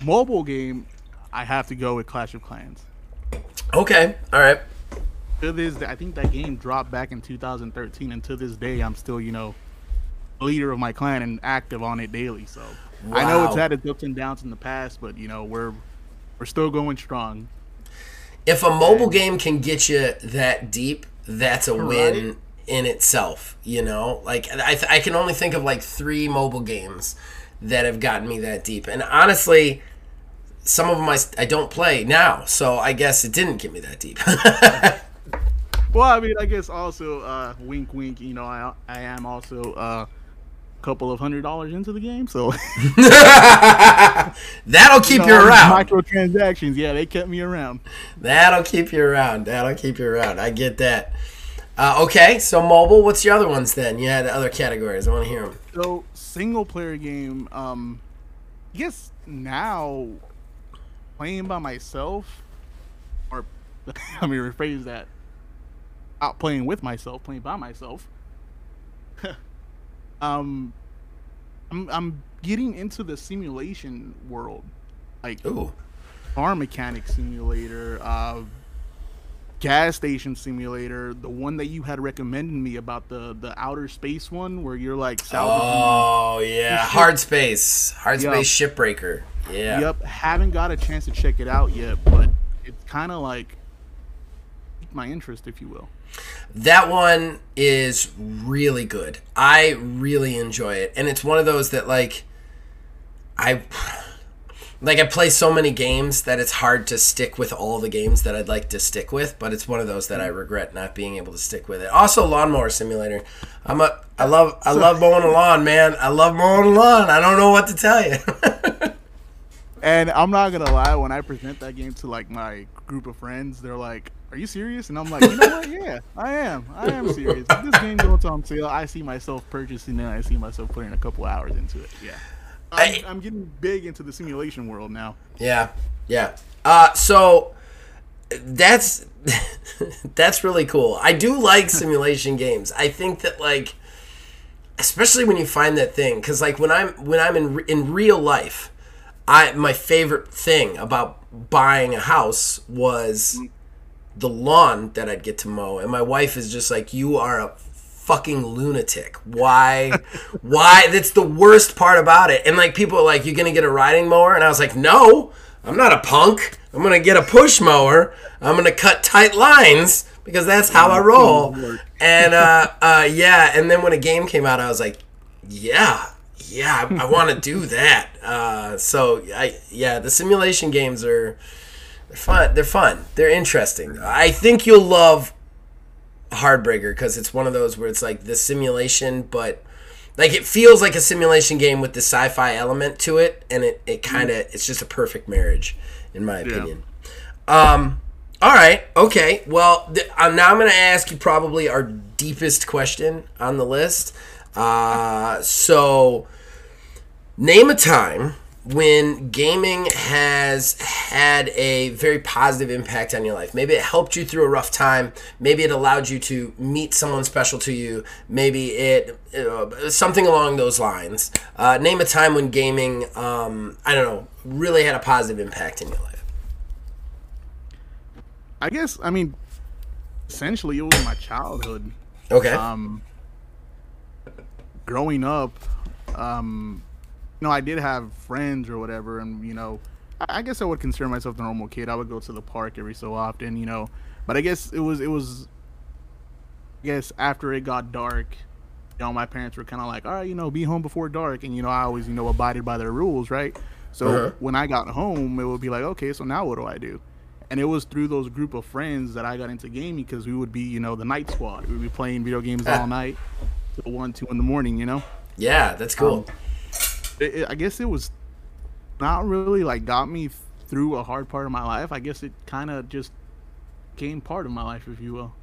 mobile game, I have to go with Clash of Clans. Okay. All right. To this, I think that game dropped back in 2013, and to this day, I'm still, you know, leader of my clan and active on it daily. So wow. I know it's had its ups and downs in the past, but you know we're we're still going strong. if a mobile game can get you that deep, that's a win in itself. You know, like I, th- I can only think of like three mobile games that have gotten me that deep, and honestly, some of them I, I don't play now, so I guess it didn't get me that deep. (laughs) Well, I mean, I guess also, uh, wink, wink. You know, I I am also uh, couple of hundred dollars into the game, so (laughs) (laughs) That'll keep you know, around. Microtransactions, yeah, they kept me around. That'll keep you around. That'll keep you around. I get that. Uh, okay, so mobile. What's your other ones then? You had other categories. I want to hear them. So single player game, um, I guess now playing by myself, or (laughs) let me rephrase that. Out playing with myself, playing by myself. Um, I'm I'm getting into the simulation world, like Ooh. car mechanic simulator, uh, gas station simulator, the one that you had recommended me about the the outer space one where you're like salvaging. Oh yeah, hard space, hard Yup. space shipbreaker. Yeah. Yep, haven't got a chance to check it out yet, but it's kind of like my interest, if you will. That one is really good. I really enjoy it, and it's one of those that like I like. I play so many games that it's hard to stick with all the games that I'd like to stick with. But it's one of those that I regret not being able to stick with it. Also, lawnmower simulator. I'm a. I love. I love mowing the lawn, man. I love mowing the lawn. I don't know what to tell you. (laughs) And I'm not gonna lie, when I present that game to like my group of friends, they're like, "Are you serious?" And I'm like, "You know what? Yeah, I am. I am serious. If this game goes on sale, I see myself purchasing it. I see myself putting a couple hours into it. Yeah, I'm, I- I'm getting big into the simulation world now. Yeah, yeah. Uh, so that's (laughs) that's really cool. I do like (laughs) simulation games. I think that like, especially when you find that thing, because like when I'm when I'm in in real life, I my favorite thing about buying a house was the lawn that I'd get to mow, and my wife is just like, "You are a fucking lunatic. Why? (laughs) why? That's the worst part about it." And like people are like, You're gonna get a riding mower?" And I was like, "No, I'm not a punk. I'm gonna get a push mower. I'm gonna cut tight lines." Because that's how I roll, (laughs) and uh, uh, yeah. And then when a game came out, I was like, "Yeah, yeah, I, I want to do that." Uh, so, I yeah, the simulation games are they're fun. They're fun. They're interesting. I think you'll love Hardbreaker because it's one of those where it's like the simulation, but like it feels like a simulation game with the sci-fi element to it, and it, it kind of it's just a perfect marriage, in my opinion. Yeah. Um. All right. Okay. Well, th- uh, now I'm going to ask you probably our deepest question on the list. Uh, so, name a time when gaming has had a very positive impact on your life. Maybe it helped you through a rough time. Maybe it allowed you to meet someone special to you. Maybe it uh, something along those lines. Uh, name a time when gaming, um, I don't know, really had a positive impact in your life. I guess I mean, essentially, it was my childhood. Okay. Um, growing up, um, you know, I did have friends or whatever, and you know, I, I guess I would consider myself the normal kid. I would go to the park every so often, you know, but I guess it was it was. I guess after it got dark, you know, my parents were kind of like, all right, you know, be home before dark, and you know, I always you know abided by their rules, right? So Uh-huh. when I got home, it would be like, okay, so now what do I do? And it was through those group of friends that I got into gaming because we would be, you know, the night squad. We would be playing video games (laughs) all night till one, two in the morning. You know, yeah, that's cool. It, it- I guess it was not really like got me through a hard part of my life. I guess it kind of just became part of my life, if you will.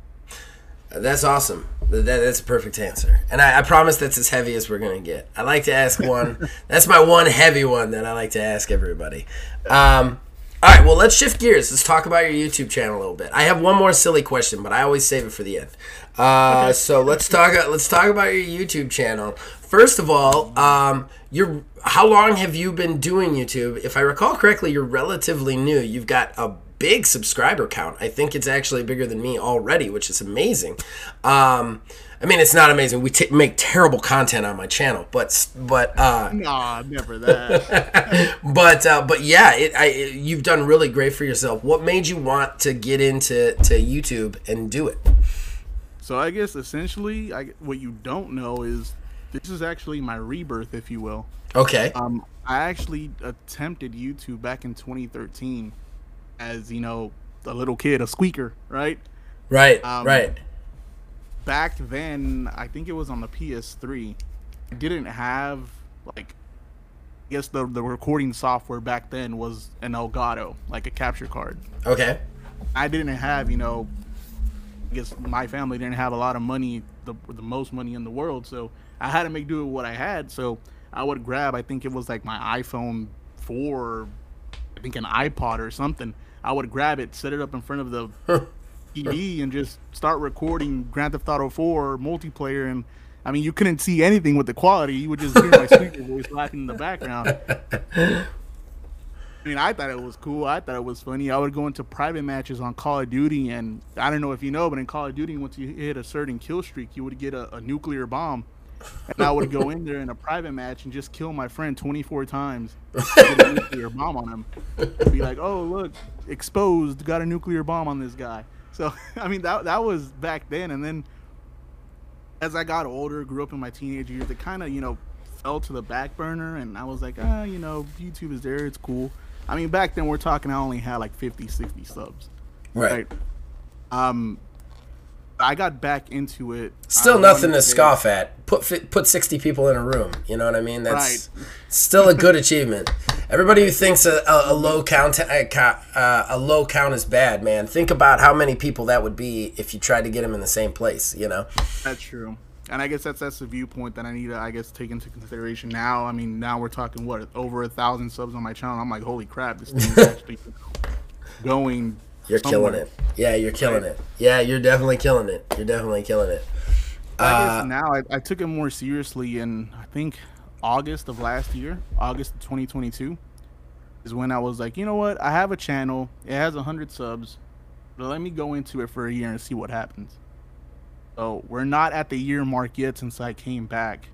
That's awesome. That, that's a perfect answer. And I, I promise that's as heavy as we're going to get. I like to ask one. (laughs) that's my one heavy one that I like to ask everybody. Um, all right, well, let's shift gears. Let's talk about your YouTube channel a little bit. I have one more silly question, but I always save it for the end. Uh, so let's talk. Let's talk about your YouTube channel. First of all, um, you're how long have you been doing YouTube? If I recall correctly, you're relatively new. You've got a big subscriber count. I think it's actually bigger than me already, which is amazing. Um, I mean, it's not amazing. We t- make terrible content on my channel, but but uh, nah, never that. (laughs) but uh, but yeah, it, I, it, you've done really great for yourself. What made you want to get into to YouTube and do it? So I guess essentially, I, what you don't know is this is actually my rebirth, if you will. Okay. Um, I actually attempted YouTube back in 2013 as you know a little kid, a squeaker, right? Right. Um, right back then, I think it was on the PS3. I didn't have like I guess the the recording software back then was an Elgato, like a capture card. Okay. I didn't have, you know, I guess my family didn't have a lot of money, the the most money in the world, so I had to make do with what I had. So I would grab, I think it was like my iPhone 4, I think an iPod or something. I would grab it, set it up in front of the TV and just start recording Grand Theft Auto 4 multiplayer and I mean you couldn't see anything with the quality. You would just hear my speaker voice laughing in the background. (laughs) I mean, I thought it was cool. I thought it was funny. I would go into private matches on Call of Duty, and I don't know if you know, but in Call of Duty, once you hit a certain kill streak, you would get a, a nuclear bomb. And I would go in there in a private match and just kill my friend 24 times, (laughs) get a nuclear bomb on him. And Be like, oh, look, exposed, got a nuclear bomb on this guy. So (laughs) I mean that that was back then, and then as I got older, grew up in my teenage years, it kind of you know fell to the back burner, and I was like, ah, you know, YouTube is there, it's cool. I mean, back then we're talking, I only had like 50, 60 subs. Right. right? Um, I got back into it. Still nothing to scoff at. Put put sixty people in a room. You know what I mean? That's right. still a good (laughs) achievement. Everybody who thinks a, a, a low count a, uh, a, low count is bad, man. Think about how many people that would be if you tried to get them in the same place. You know. That's true. And I guess that's that's the viewpoint that I need to I guess take into consideration now. I mean, now we're talking what over a thousand subs on my channel. I'm like, holy crap, this thing's (laughs) actually going you're somewhere. killing it. Yeah, you're killing right. it. Yeah, you're definitely killing it. You're definitely killing it. Uh, now I, I, took it more seriously in I think August of last year, August of 2022, is when I was like, you know what? I have a channel. It has hundred subs, but let me go into it for a year and see what happens. So we're not at the year mark yet since I came back,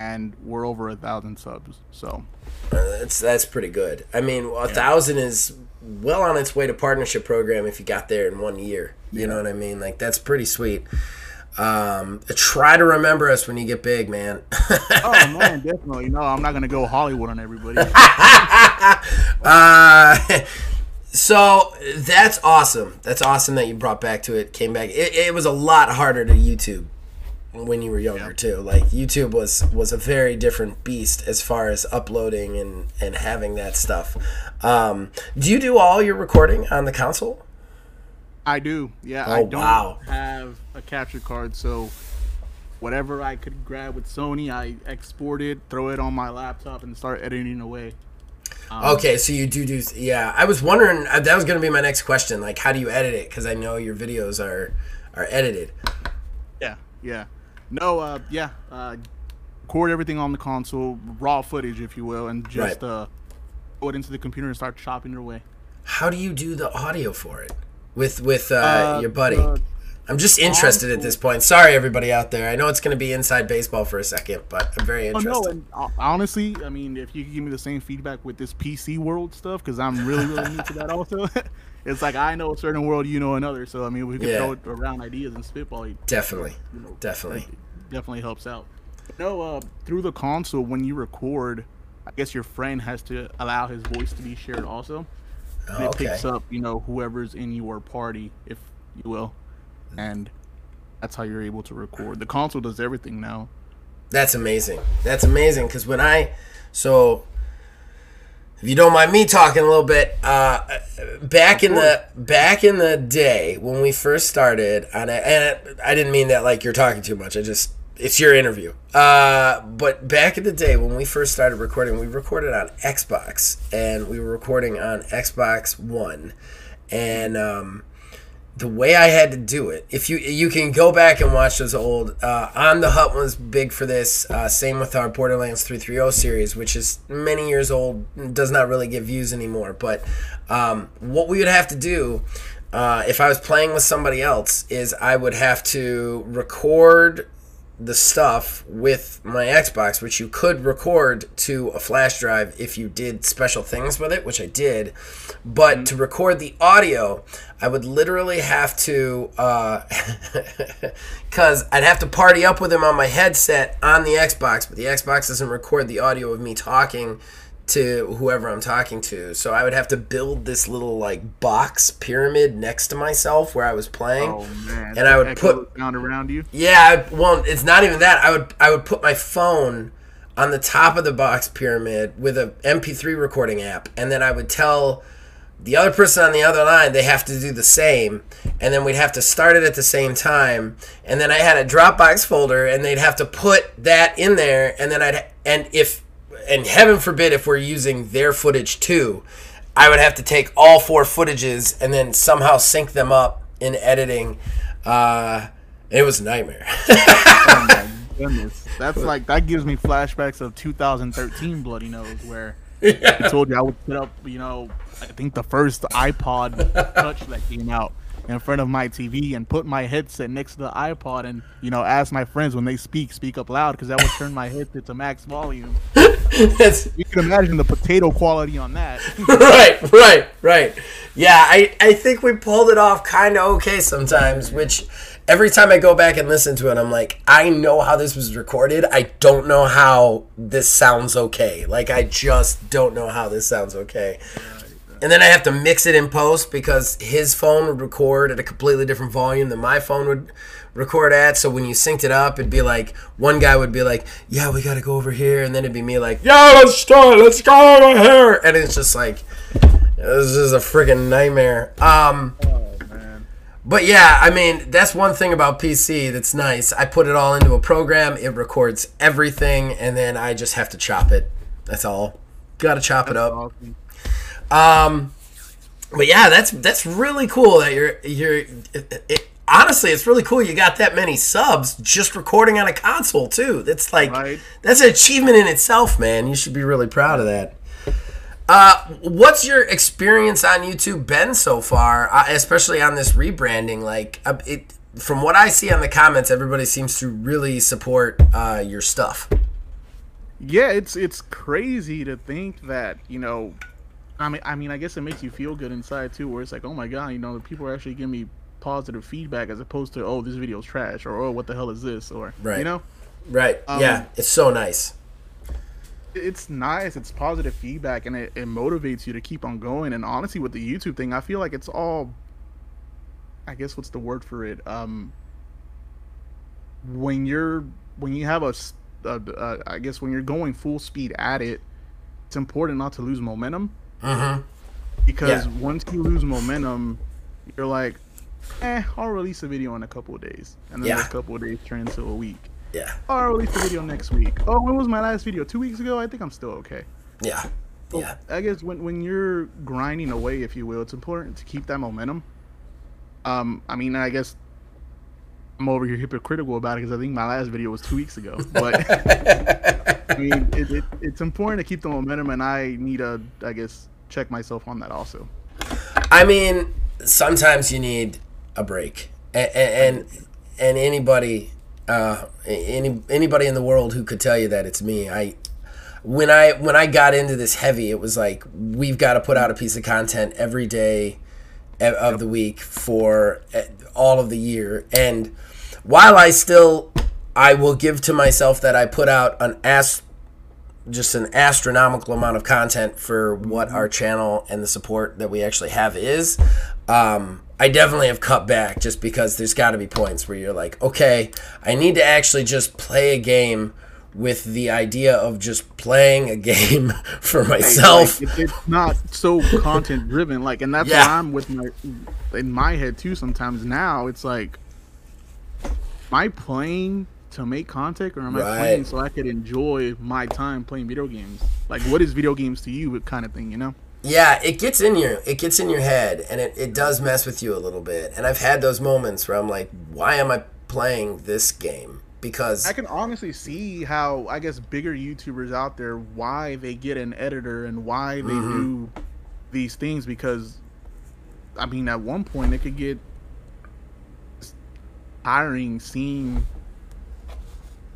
and we're over a thousand subs. So uh, that's that's pretty good. I mean, a yeah. thousand is well on its way to partnership program if you got there in one year. You yeah. know what I mean? Like that's pretty sweet. Um, try to remember us when you get big, man. (laughs) oh man, definitely. No, I'm not gonna go Hollywood on everybody. (laughs) uh, so that's awesome. That's awesome that you brought back to it. Came back. It, it was a lot harder to YouTube when you were younger yeah. too. Like YouTube was was a very different beast as far as uploading and and having that stuff. Um, do you do all your recording on the console? I do. Yeah, oh, I don't wow. have a capture card, so whatever I could grab with Sony, I export it, throw it on my laptop, and start editing away. Um, okay, so you do do yeah. I was wondering uh, that was going to be my next question. Like, how do you edit it? Because I know your videos are are edited. Yeah, yeah. No, uh, yeah. Uh, record everything on the console, raw footage, if you will, and just right. uh, go it into the computer and start chopping your way. How do you do the audio for it with with uh, uh your buddy? I'm just interested at this point. Sorry, everybody out there. I know it's going to be inside baseball for a second, but I'm very interested. Oh, no, and uh, honestly, I mean, if you could give me the same feedback with this PC world stuff, because I'm really, really new to that also. (laughs) it's like I know a certain world, you know another. So I mean, we can yeah. throw around ideas and spitball. Definitely, you know, definitely, definitely helps out. no, uh, through the console when you record, I guess your friend has to allow his voice to be shared also. And it picks up, you know, whoever's in your party, if you will, and that's how you're able to record. The console does everything now. That's amazing. That's amazing because when I so if you don't mind me talking a little bit, uh, back in the back in the day when we first started, and I, and I didn't mean that like you're talking too much. I just it's your interview. Uh, but back in the day when we first started recording, we recorded on Xbox, and we were recording on Xbox One, and um, the way I had to do it, if you you can go back and watch those old uh, on the hut was big for this. Uh, same with our Borderlands three three zero series, which is many years old, does not really get views anymore. But um, what we would have to do uh, if I was playing with somebody else is I would have to record the stuff with my Xbox, which you could record to a flash drive if you did special things with it, which I did. But mm-hmm. to record the audio, I would literally have to, because uh, (laughs) I'd have to party up with him on my headset on the Xbox, but the Xbox doesn't record the audio of me talking to whoever I'm talking to. So I would have to build this little like box pyramid next to myself where I was playing. Oh man! And I would put sound around you. Yeah, well, it's not even that. I would I would put my phone on the top of the box pyramid with a MP3 recording app, and then I would tell the other person on the other line they have to do the same and then we'd have to start it at the same time and then i had a dropbox folder and they'd have to put that in there and then i'd and if and heaven forbid if we're using their footage too, I would have to take all four footages and then somehow sync them up in editing. Uh, it was a nightmare. oh (laughs) my goodness, that's like that gives me flashbacks of 2013 Bloody Nose, where yeah. I told you I would put up, you know, I think the first iPod (laughs) Touch that came out in front of my TV and put my headset next to the iPod and you know ask my friends when they speak speak up loud because that would turn my headset to max volume. (laughs) you can imagine the potato quality on that. (laughs) right, right, right. Yeah, I I think we pulled it off kind of okay sometimes, which every time I go back and listen to it, I'm like, I know how this was recorded. I don't know how this sounds okay. Like, I just don't know how this sounds okay and then I have to mix it in post because his phone would record at a completely different volume than my phone would record at. So when you synced it up, it'd be like one guy would be like, "Yeah, we got to go over here," and then it'd be me like, "Yeah, let's start. Let's go over here," and it's just like this is a freaking nightmare. Um, but yeah, I mean that's one thing about PC that's nice. I put it all into a program. It records everything, and then I just have to chop it. That's all. Got to chop that's it up. Awesome. Um, but yeah, that's that's really cool that you're you're. It, it, honestly, it's really cool you got that many subs just recording on a console too. That's like right. that's an achievement in itself, man. You should be really proud of that. Uh, what's your experience on YouTube been so far, uh, especially on this rebranding? Like, uh, it from what I see on the comments, everybody seems to really support uh, your stuff. Yeah, it's it's crazy to think that you know I mean, I mean, I guess it makes you feel good inside too, where it's like, oh my god, you know, the people are actually giving me positive feedback as opposed to, oh, this video's trash, or oh, what the hell is this, or right. you know, right? Um, yeah, it's so nice. It's nice. It's positive feedback, and it, it motivates you to keep on going. And honestly, with the YouTube thing, I feel like it's all. I guess what's the word for it? Um, when you're when you have a, a, a I guess when you're going full speed at it, it's important not to lose momentum uh-huh. Because yeah. once you lose momentum, you're like, eh, I'll release a video in a couple of days, and then yeah. a couple of days turn into a week. Yeah. Oh, I'll release a video next week. Oh, when was my last video? Two weeks ago. I think I'm still okay. Yeah. So yeah. I guess when when you're grinding away, if you will, it's important to keep that momentum. Um, I mean, I guess I'm over here hypocritical about it because I think my last video was two weeks ago. But (laughs) I mean, it, it, it's important to keep the momentum, and I need to, I guess, check myself on that also. I mean, sometimes you need a break, and and, and anybody, uh, any anybody in the world who could tell you that it's me. I when I when I got into this heavy, it was like we've got to put out a piece of content every day of the week for all of the year and while I still I will give to myself that I put out an ass just an astronomical amount of content for what our channel and the support that we actually have is. Um, I definitely have cut back just because there's got to be points where you're like, okay, I need to actually just play a game with the idea of just playing a (laughs) game for myself. Like, it's not so content driven, like, and that's yeah. why I'm with my in my head too. Sometimes now it's like am I playing to make content or am right. I playing so I could enjoy my time playing video games? Like, what is video games to you, kind of thing, you know? Yeah, it gets in your it gets in your head and it, it does mess with you a little bit. And I've had those moments where I'm like, why am I playing this game? Because I can honestly see how I guess bigger YouTubers out there why they get an editor and why they mm-hmm. do these things because I mean at one point it could get tiring seeing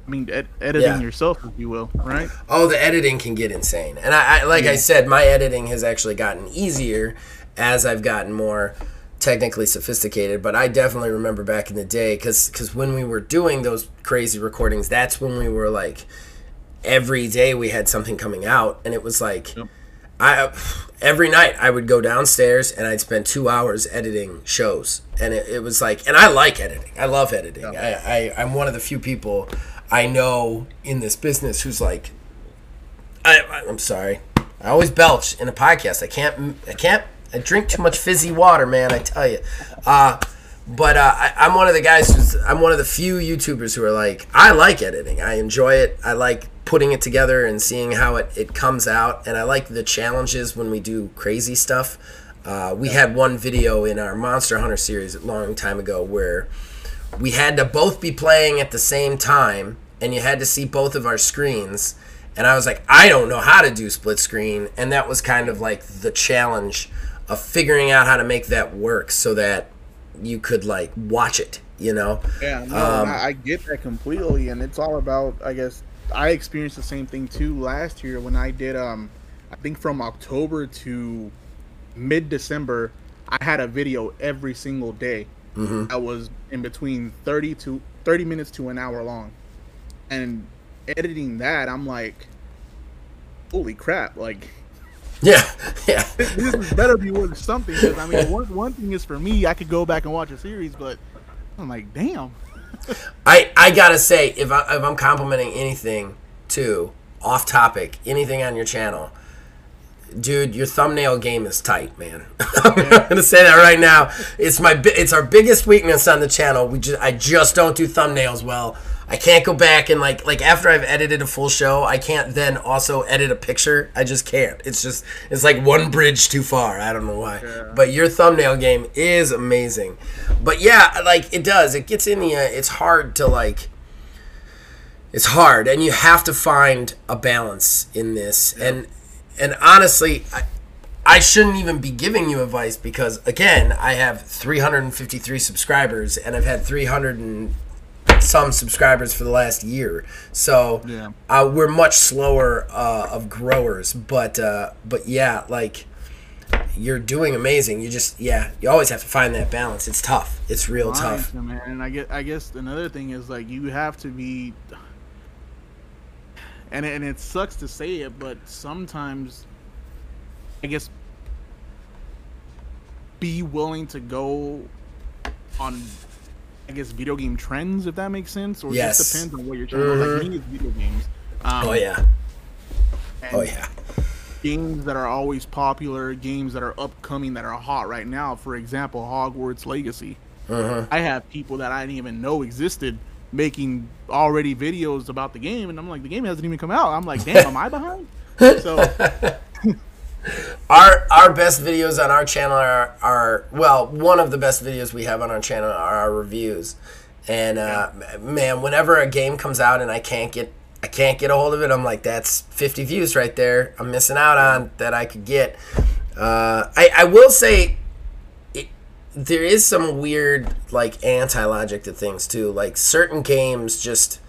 I mean, ed- editing yeah. yourself, if you will, right? Oh, the editing can get insane, and I, I like yeah. I said, my editing has actually gotten easier as I've gotten more technically sophisticated. But I definitely remember back in the day, because because when we were doing those crazy recordings, that's when we were like, every day we had something coming out, and it was like. Yep. I every night I would go downstairs and I'd spend two hours editing shows, and it, it was like, and I like editing. I love editing. Yeah. I, I I'm one of the few people I know in this business who's like, I, I'm sorry, I always belch in a podcast. I can't, I can't, I drink too much fizzy water, man. I tell you. Uh, but uh, I, I'm one of the guys who's, I'm one of the few YouTubers who are like, I like editing. I enjoy it. I like putting it together and seeing how it, it comes out. And I like the challenges when we do crazy stuff. Uh, we had one video in our Monster Hunter series a long time ago where we had to both be playing at the same time and you had to see both of our screens. And I was like, I don't know how to do split screen. And that was kind of like the challenge of figuring out how to make that work so that you could like watch it, you know? Yeah, no, um, I get that completely. And it's all about, I guess, I experienced the same thing too last year when I did, um, I think from October to mid December, I had a video every single day. Mm-hmm. That was in between 30 to 30 minutes to an hour long and editing that, I'm like, holy crap! Like, (laughs) yeah, yeah, (laughs) this, this better be worth something. Because I mean, one one thing is for me, I could go back and watch a series, but I'm like, damn. I I gotta say, if I if I'm complimenting anything too, off topic, anything on your channel, dude, your thumbnail game is tight, man. (laughs) I'm gonna say that right now. It's my it's our biggest weakness on the channel. We just I just don't do thumbnails well. I can't go back and like like after I've edited a full show, I can't then also edit a picture. I just can't. It's just it's like one bridge too far. I don't know why. Yeah. But your thumbnail game is amazing. But yeah, like it does. It gets in the. Uh, it's hard to like. It's hard, and you have to find a balance in this. Yeah. And and honestly, I, I shouldn't even be giving you advice because again, I have 353 subscribers and I've had 300 and some subscribers for the last year. So yeah. uh, we're much slower uh, of growers, but uh, but yeah, like you're doing amazing. You just yeah, you always have to find that balance. It's tough. It's real tough. Man. And I get I guess another thing is like you have to be and and it sucks to say it, but sometimes I guess be willing to go on I guess video game trends, if that makes sense, or yes. just depends on what you're trying. Mm-hmm. Like me, it's video games. Um, oh yeah. Oh yeah. Games that are always popular, games that are upcoming, that are hot right now. For example, Hogwarts Legacy. Uh-huh. I have people that I didn't even know existed making already videos about the game, and I'm like, the game hasn't even come out. I'm like, damn, am I behind? (laughs) So (laughs) our our best videos on our channel are, are well one of the best videos we have on our channel are our reviews. And uh, man whenever a game comes out and i can't get i can't get a hold of it i'm like that's 50 views right there. I'm missing out on that i could get. Uh, I, I will say it, there is some weird like anti-logic to things too. Like certain games just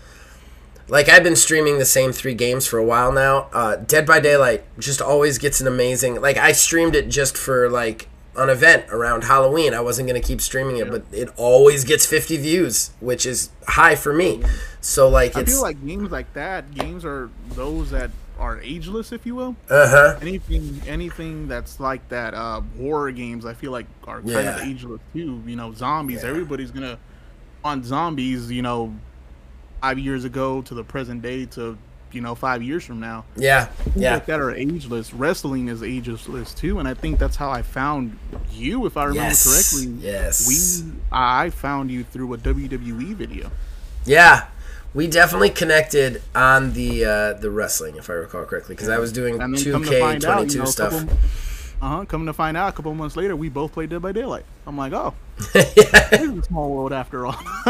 like I've been streaming the same three games for a while now. Uh, Dead by Daylight just always gets an amazing. Like I streamed it just for like an event around Halloween. I wasn't gonna keep streaming it, but it always gets 50 views, which is high for me. So like, I feel like games like that, games are those that are ageless, if you will. Uh huh. Anything, anything that's like that, uh, horror games, I feel like are kind yeah. of ageless too. You know, zombies. Yeah. Everybody's gonna on zombies. You know, five years ago to the present day to you know five years from now. Yeah, yeah. Like that are ageless. Wrestling is ageless too, and I think that's how I found you, if I remember yes. correctly. Yes. We I found you through a WWE video. Yeah. We definitely connected on the uh, the wrestling, if I recall correctly, because I was doing two K twenty two stuff. Uh huh. Coming to find out, a couple months later, we both played Dead by Daylight. I'm like, oh, (laughs) this is a small world after all. (laughs)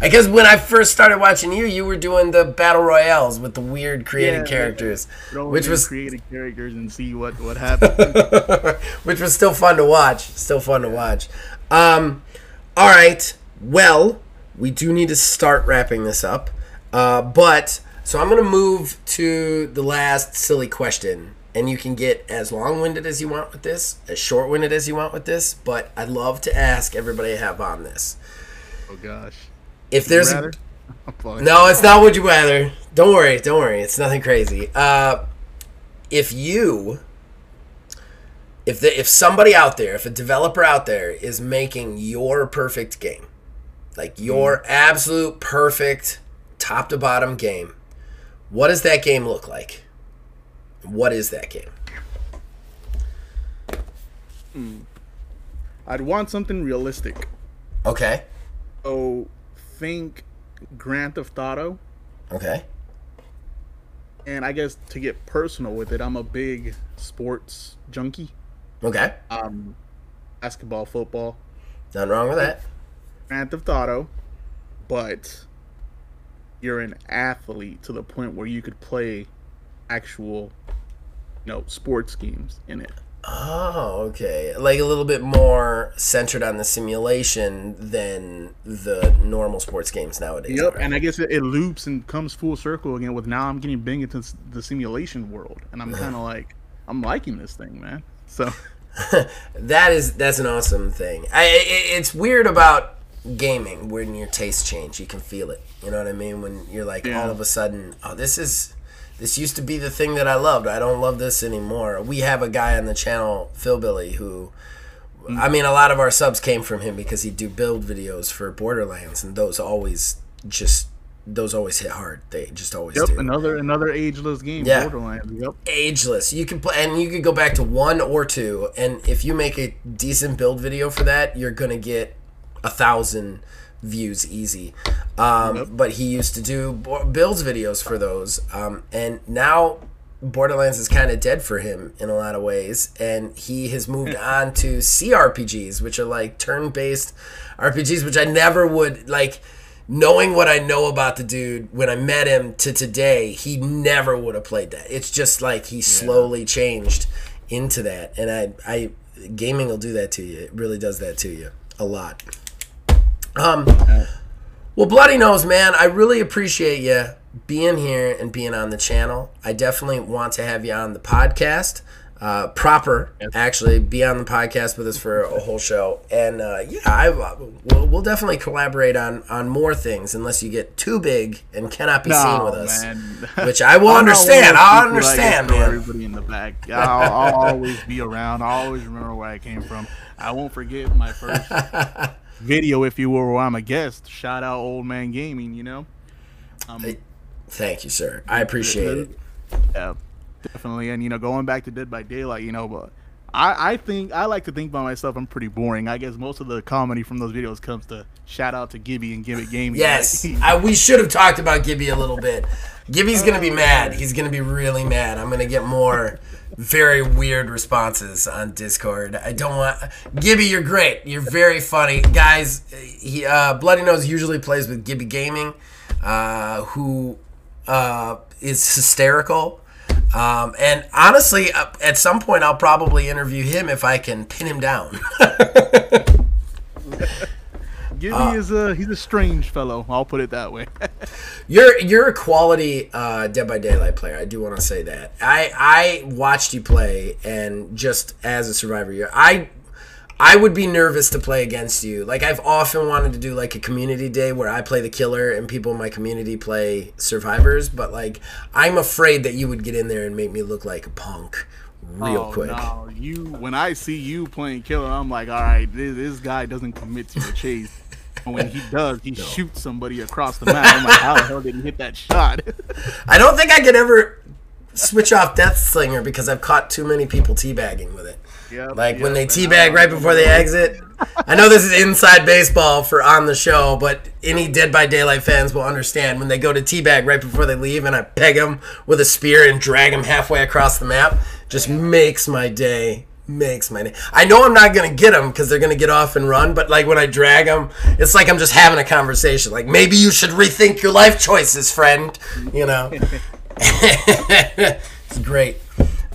I guess when I first started watching you, you were doing the battle royales with the weird created yeah, characters, which was created characters and see what what (laughs) happened. which was still fun to watch. Still fun to watch. Um, all right. Well, we do need to start wrapping this up, uh, but so I'm gonna move to the last silly question and you can get as long-winded as you want with this, as short-winded as you want with this. But I'd love to ask everybody I have on this. Oh gosh! If there's a, (laughs) no, it's not. Would you rather? Don't worry, don't worry. It's nothing crazy. Uh, if you, if the, if somebody out there, if a developer out there is making your perfect game, like your mm. absolute perfect top to bottom game, what does that game look like? What is that game? Hmm. I'd want something realistic. Okay. So think Grand Theft Auto. Okay. And I guess to get personal with it, I'm a big sports junkie. Okay. Um, basketball, football. Nothing wrong with that. Grand Theft Auto, but you're an athlete to the point where you could play actual, you know, sports games in it. Oh, okay. Like a little bit more centered on the simulation than the normal sports games nowadays. Yep, right? and I guess it, it, loops and comes full circle again with now I'm getting big into the simulation world, and I'm kind of like, I'm liking this thing, man. So (laughs) that is that's an awesome thing. I, it, it's weird about gaming when your tastes change. You can feel it. You know what I mean? When you're like yeah. all of a sudden, oh, this is this used to be the thing that I loved. I don't love this anymore. We have a guy on the channel, Phil Billy, who I mean, a lot of our subs came from him because he'd do build videos for Borderlands, and those always just those always hit hard. They just always yep, do. Another another ageless game, yeah. Borderlands. Yep. Ageless. You can play, and you could go back to one or two, and if you make a decent build video for that, you're gonna get a thousand views easy. Um, yep. But he used to do builds videos for those, um, and now Borderlands is kind of dead for him in a lot of ways, and he has moved (laughs) on to CRPGs, which are like turn-based RPGs, which I never would like. Knowing what I know about the dude when I met him to today, he never would have played that. It's just like he slowly yeah. changed into that, and I, I, gaming will do that to you. It really does that to you a lot. Um, well, Bloody Nose, man, I really appreciate you being here and being on the channel. I definitely want to have you on the podcast. Uh, proper, actually, be on the podcast with us for a whole show. And uh, yeah, I, we'll, we'll, definitely collaborate on, on more things unless you get too big and cannot be no, seen with us. Man. Which I will (laughs) understand. I'll understand, man. Everybody in the back. I'll, I'll always be around. I'll always remember where I came from. I won't forget my first (laughs) video, if you will, where I'm a guest. Shout out Old Man Gaming, you know. Um, hey, thank you, sir. I appreciate it. Yeah, definitely. And you know, going back to Dead by Daylight, you know, but I, I think I like to think by myself I'm pretty boring. I guess most of the comedy from those videos comes to shout out to Gibby and Gimmick Gaming. Yes, (laughs) I, we should have talked about Gibby a little bit. Gibby's gonna be mad. He's gonna be really mad. I'm gonna get more very weird responses on Discord. I don't want Gibby. You're great. You're very funny, guys. He uh, Bloody Nose usually plays with Gibby Gaming, uh, who uh, is hysterical. Um, and honestly, uh, at some point, I'll probably interview him if I can pin him down. (laughs) (laughs) Gibby uh, is a he's a strange fellow. I'll put it that way. (laughs) you're you're a quality uh, Dead by Daylight player. I do want to say that. I I watched you play, and just as a survivor, you I I would be nervous to play against you. Like I've often wanted to do like a community day where I play the killer and people in my community play survivors, but like I'm afraid that you would get in there and make me look like a punk real oh, quick. No, you when I see you playing killer, I'm like, all right, this, this guy doesn't commit to the chase. (laughs) And when he does, he no. shoots somebody across the map. I'm like, how the hell did he hit that shot? (laughs) I don't think I could ever switch off Death Slinger because I've caught too many people teabagging with it. Yep, like yep, when they teabag right before they exit. I know this is inside baseball for on the show, but any Dead by Daylight fans will understand when they go to teabag right before they leave, and I peg them with a spear and drag them halfway across the map. just makes my day. Makes my day. I know I'm not gonna get them because they're gonna get off and run. But like when I drag them, it's like I'm just having a conversation. Like maybe you should rethink your life choices, friend. You know. (laughs) it's great.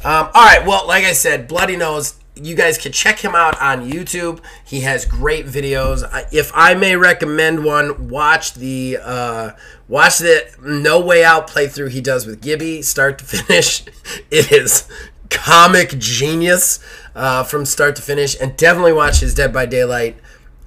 Um, all right. Well, like I said, Bloody Nose. You guys can check him out on YouTube. He has great videos. If I may recommend one, watch the uh, watch the No Way Out playthrough he does with Gibby, start to (laughs) finish. It is comic genius uh, from start to finish, and definitely watch his Dead by Daylight.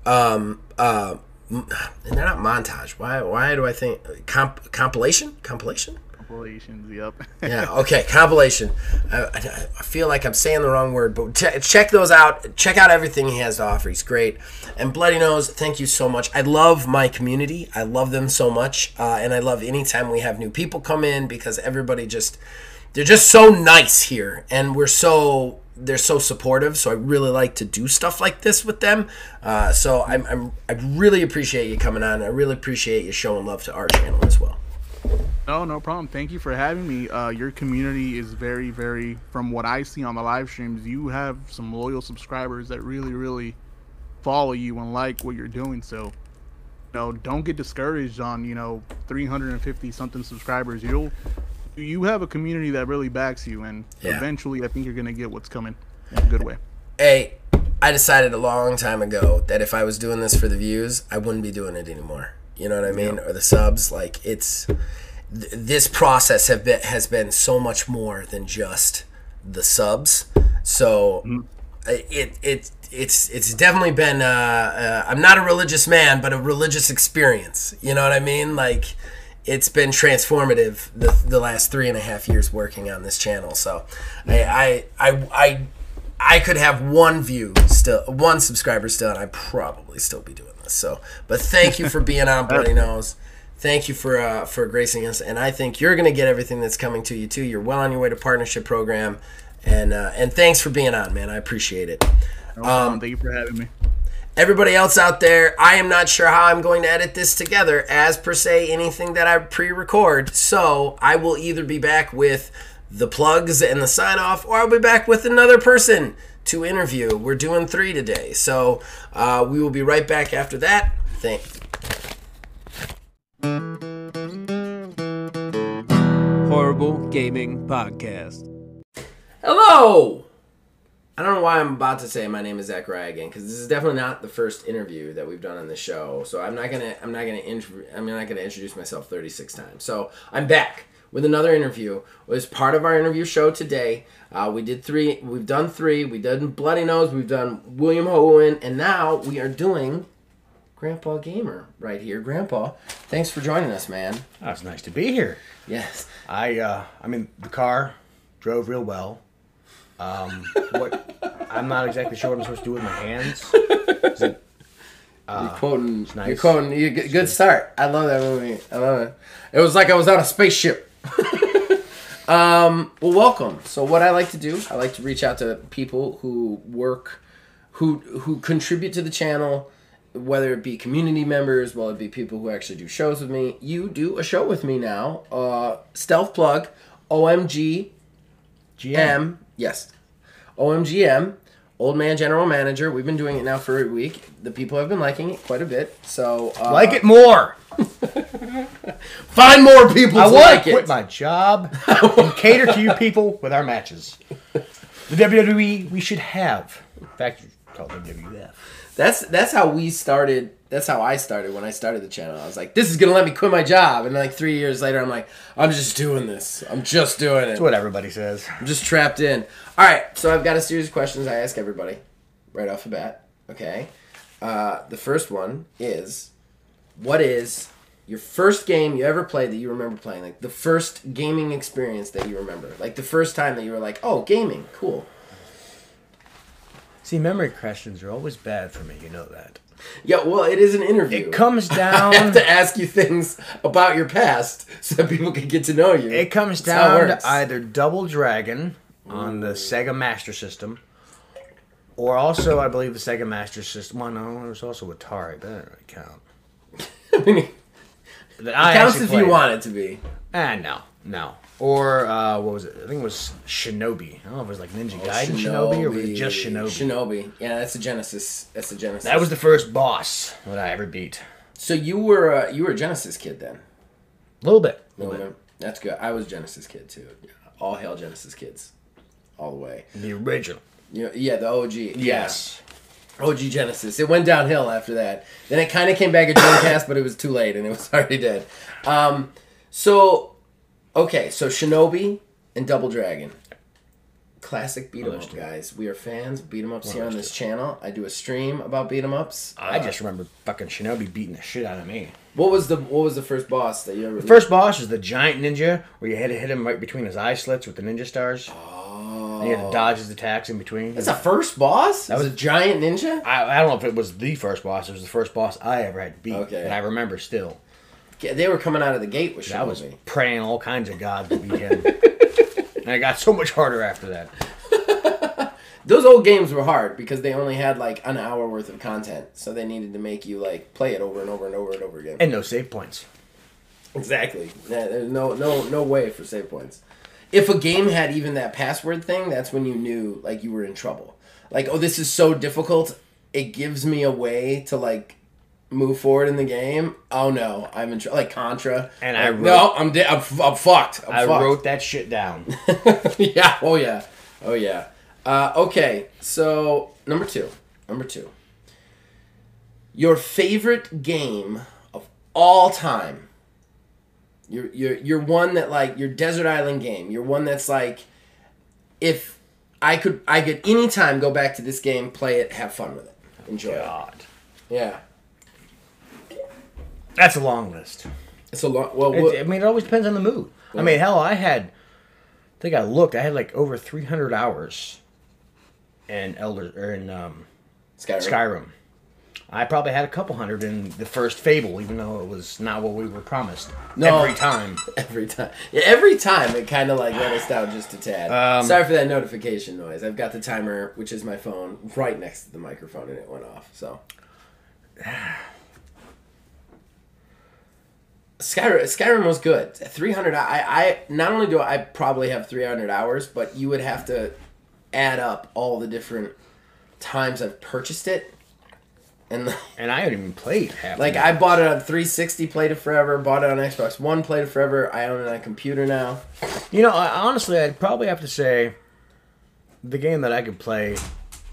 Um, uh, and they're not montage. Why? Why do I think comp- compilation? Compilation? Compilations, yep. (laughs) yeah okay compilation I, I, I feel like i'm saying the wrong word but ch- check those out check out everything he has to offer he's great and bloody nose thank you so much i love my community i love them so much uh, and i love anytime we have new people come in because everybody just they're just so nice here and we're so they're so supportive so i really like to do stuff like this with them uh, so I'm, I'm i really appreciate you coming on i really appreciate you showing love to our channel as well No, no problem. Thank you for having me. Uh, your community is very, very, from what I see on the live streams, you have some loyal subscribers that really, really follow you and like what you're doing. So, you know, don't get discouraged on, you know, 350 something subscribers. You'll, you have a community that really backs you, and Yeah. eventually, I think you're gonna get what's coming in a good way. Hey, I decided a long time ago that if I was doing this for the views, I wouldn't be doing it anymore. You know what I mean? Or the subs. Like it's th- this process have been has been so much more than just the subs. So uh, it it it's it's definitely been. Uh, uh, I'm not a religious man, but a religious experience. You know what I mean? Like it's been transformative the, the last three and a half years working on this channel. So I I I, I I could have one view still, one subscriber still, and I'd probably still be doing this. So, but thank you for being on (laughs) Bloody Nose. Thank you for uh, for gracing us, and I think you're gonna get everything that's coming to you too. You're well on your way to partnership program, and uh, and thanks for being on, man. I appreciate it. No problem. Thank you for having me. Everybody else out there, I am not sure how I'm going to edit this together as per se anything that I pre-record. So I will either be back with the plugs and the sign off, or I'll be back with another person to interview. We're doing three today, so uh, we will be right back after that. Thank. Horrible Gaming Podcast. Hello. I don't know why I'm about to say my name is Zachariah again because this is definitely not the first interview that we've done on the show. So I'm not gonna I'm not gonna intro, I'm not gonna introduce myself 36 times. So I'm back with another interview. It was part of our interview show today. Uh, we did three. We've done three. We done Bloody Nose. We've done William Hohen, and now we are doing Grandpa Gamer right here. Grandpa, thanks for joining us, man. Oh, it's nice to be here. Yes. I uh, I'm in the car, drove real well. Um, what I'm not exactly sure what I'm supposed to do with my hands. It- (laughs) You're quoting. nice. You're quoting. You good good start. I love that movie. I love it. It was like I was on a spaceship. (laughs) um. Well, welcome. So, what I like to do, I like to reach out to people who work, who who contribute to the channel, whether it be community members, whether it be people who actually do shows with me. You do a show with me now. Uh, stealth plug, OMG GM. Yes. OMGM, Old Man General Manager. We've been doing it now for a week. The people have been liking it quite a bit. So uh, Like it more. (laughs) Find more people I to want like to quit it. my job and cater to you people with our matches. The WWE we should have. In fact, you call WWF. That's that's how we started. That's how I started when I started the channel. I was like, this is gonna let me quit my job, and like three years later, I'm like, I'm just doing this. I'm just doing it. That's what everybody says. I'm just trapped in. All right, so I've got a series of questions I ask everybody right off the bat. Okay, uh, the first one is, what is your first game you ever played that you remember playing? Like the first gaming experience that you remember, like the first time that you were like, oh, gaming, cool. See, memory questions are always bad for me. You know that. Yeah, well, it is an interview. It comes (laughs) down. I have to ask you things about your past so that people can get to know you. It comes That's how it down to either Double Dragon on the Sega Master System, or also I believe the Sega Master System. Well, no, there was also Atari, but that doesn't really count. (laughs) I mean, it I counts if you want it to be. Ah, no, no. Or uh, what was it? I think it was Shinobi. I don't know if it was like Ninja Gaiden Shinobi, or was it just Shinobi? Shinobi. Yeah, that's a Genesis. That's a Genesis. That was the first boss that I ever beat. So you were uh, you were a Genesis kid then. A little bit. A No, little bit. no, That's good. I was Genesis kid too. All hail Genesis kids, all the way. The original. You know, yeah, the OG. Yeah. Yes. OG Genesis. It went downhill after that. Then it kind of came back at Dreamcast, but it was too late and it was (laughs) already dead. Um, so, okay, so Shinobi and Double Dragon. Classic beat 'em up, guys. We are fans of beat 'em ups here on this channel. I do a stream about beat 'em ups. I uh, just remember fucking Shinobi beating the shit out of me. What was the What was the first boss that you ever? The first boss is the giant ninja, where you had to hit him right between his eye slits with the ninja stars. Oh, And you had to oh. dodge his attacks in between. that's the first boss. That was was- a giant ninja. I, I don't know if it was the first boss. It was the first boss I ever had to beat. Okay. That I remember still. They were coming out of the gate with I was praying all kinds of gods to beat him. and it got so much harder after that. (laughs) Those old games were hard because they only had like an hour worth of content, so they needed to make you like play it over and over and over and over again. And no save points. Exactly. Yeah, there's no no no way for save points. If a game had even that password thing, that's when you knew like you were in trouble. Like, oh, this is so difficult. It gives me a way to like move forward in the game. Oh no, I'm in trouble. Like Contra. And I Like, wrote- no, I'm de- I'm, I'm fucked. I'm I fucked. wrote that shit down. (laughs) yeah. Oh yeah. Oh yeah. Uh, okay. So number two. Number two. Your favorite game of all time. Your your your one that like your desert island game. Your one that's like, if I could I could anytime go back to this game, play it, have fun with it, enjoy God. it. Yeah. That's a long list. It's a lot. Well, what, I mean, it always depends on the mood. I mean, hell, I had, I think I looked, I had like over 300 hours in Elder, or in um, Skyrim. Skyrim. I probably had a couple hundred in the first Fable, even though it was not what we were promised No. every time. (laughs) Every time. Yeah, every time it kind of like let us down just a tad. Um, Sorry for that notification noise. I've got the timer, which is my phone, right next to the microphone, and it went off. So. (sighs) (sighs) (sighs) Skyrim, Skyrim was good. 300 I I not only do I probably have 300 hours, but you would have to add up all the different times I've purchased it. And (laughs) And I haven't even played half. like I bought it on 360, played it forever. Bought it on Xbox One, played it forever. I own it on a computer now. You know, I, honestly, I'd probably have to say the game that I could play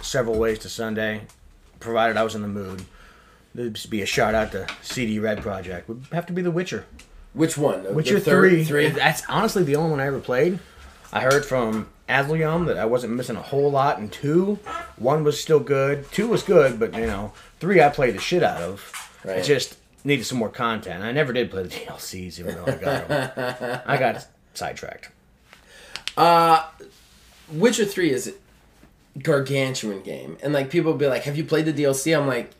several ways to Sunday, provided I was in the mood. There'd just be a shout out to CD Red Project. Would have to be The Witcher. Which one? The- the Witcher third- three. Three. That's honestly the only one I ever played. I heard from Aslium that I wasn't missing a whole lot in two. One was still good. Two was good, but you know, three I played the shit out of. Right. It just needed some more content. I never did play the (laughs) DLCs, even though I got them. (laughs) I got sidetracked. Uh, Witcher three is a gargantuan game, and like people will be like, "Have you played the DLC?" I'm like,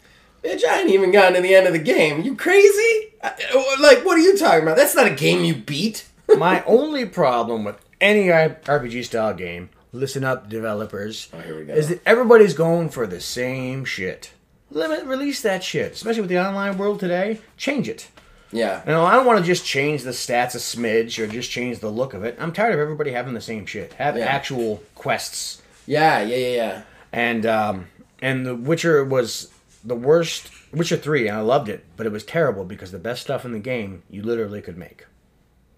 "Bitch, I ain't even gotten to the end of the game. You crazy? I- Like, what are you talking about? That's not a game you beat." (laughs) My only problem with any RPG style game, listen up, developers, Oh, here we go. is that everybody's going for the same shit. Limit, release that shit, especially with the online world today. Change it. Yeah, You know, I don't want to just change the stats a smidge or just change the look of it. I'm tired of everybody having the same shit. Have Yeah. actual quests. yeah, yeah, yeah, yeah. And um, and The Witcher was the worst. Witcher three, and I loved it, but it was terrible because the best stuff in the game you literally could make.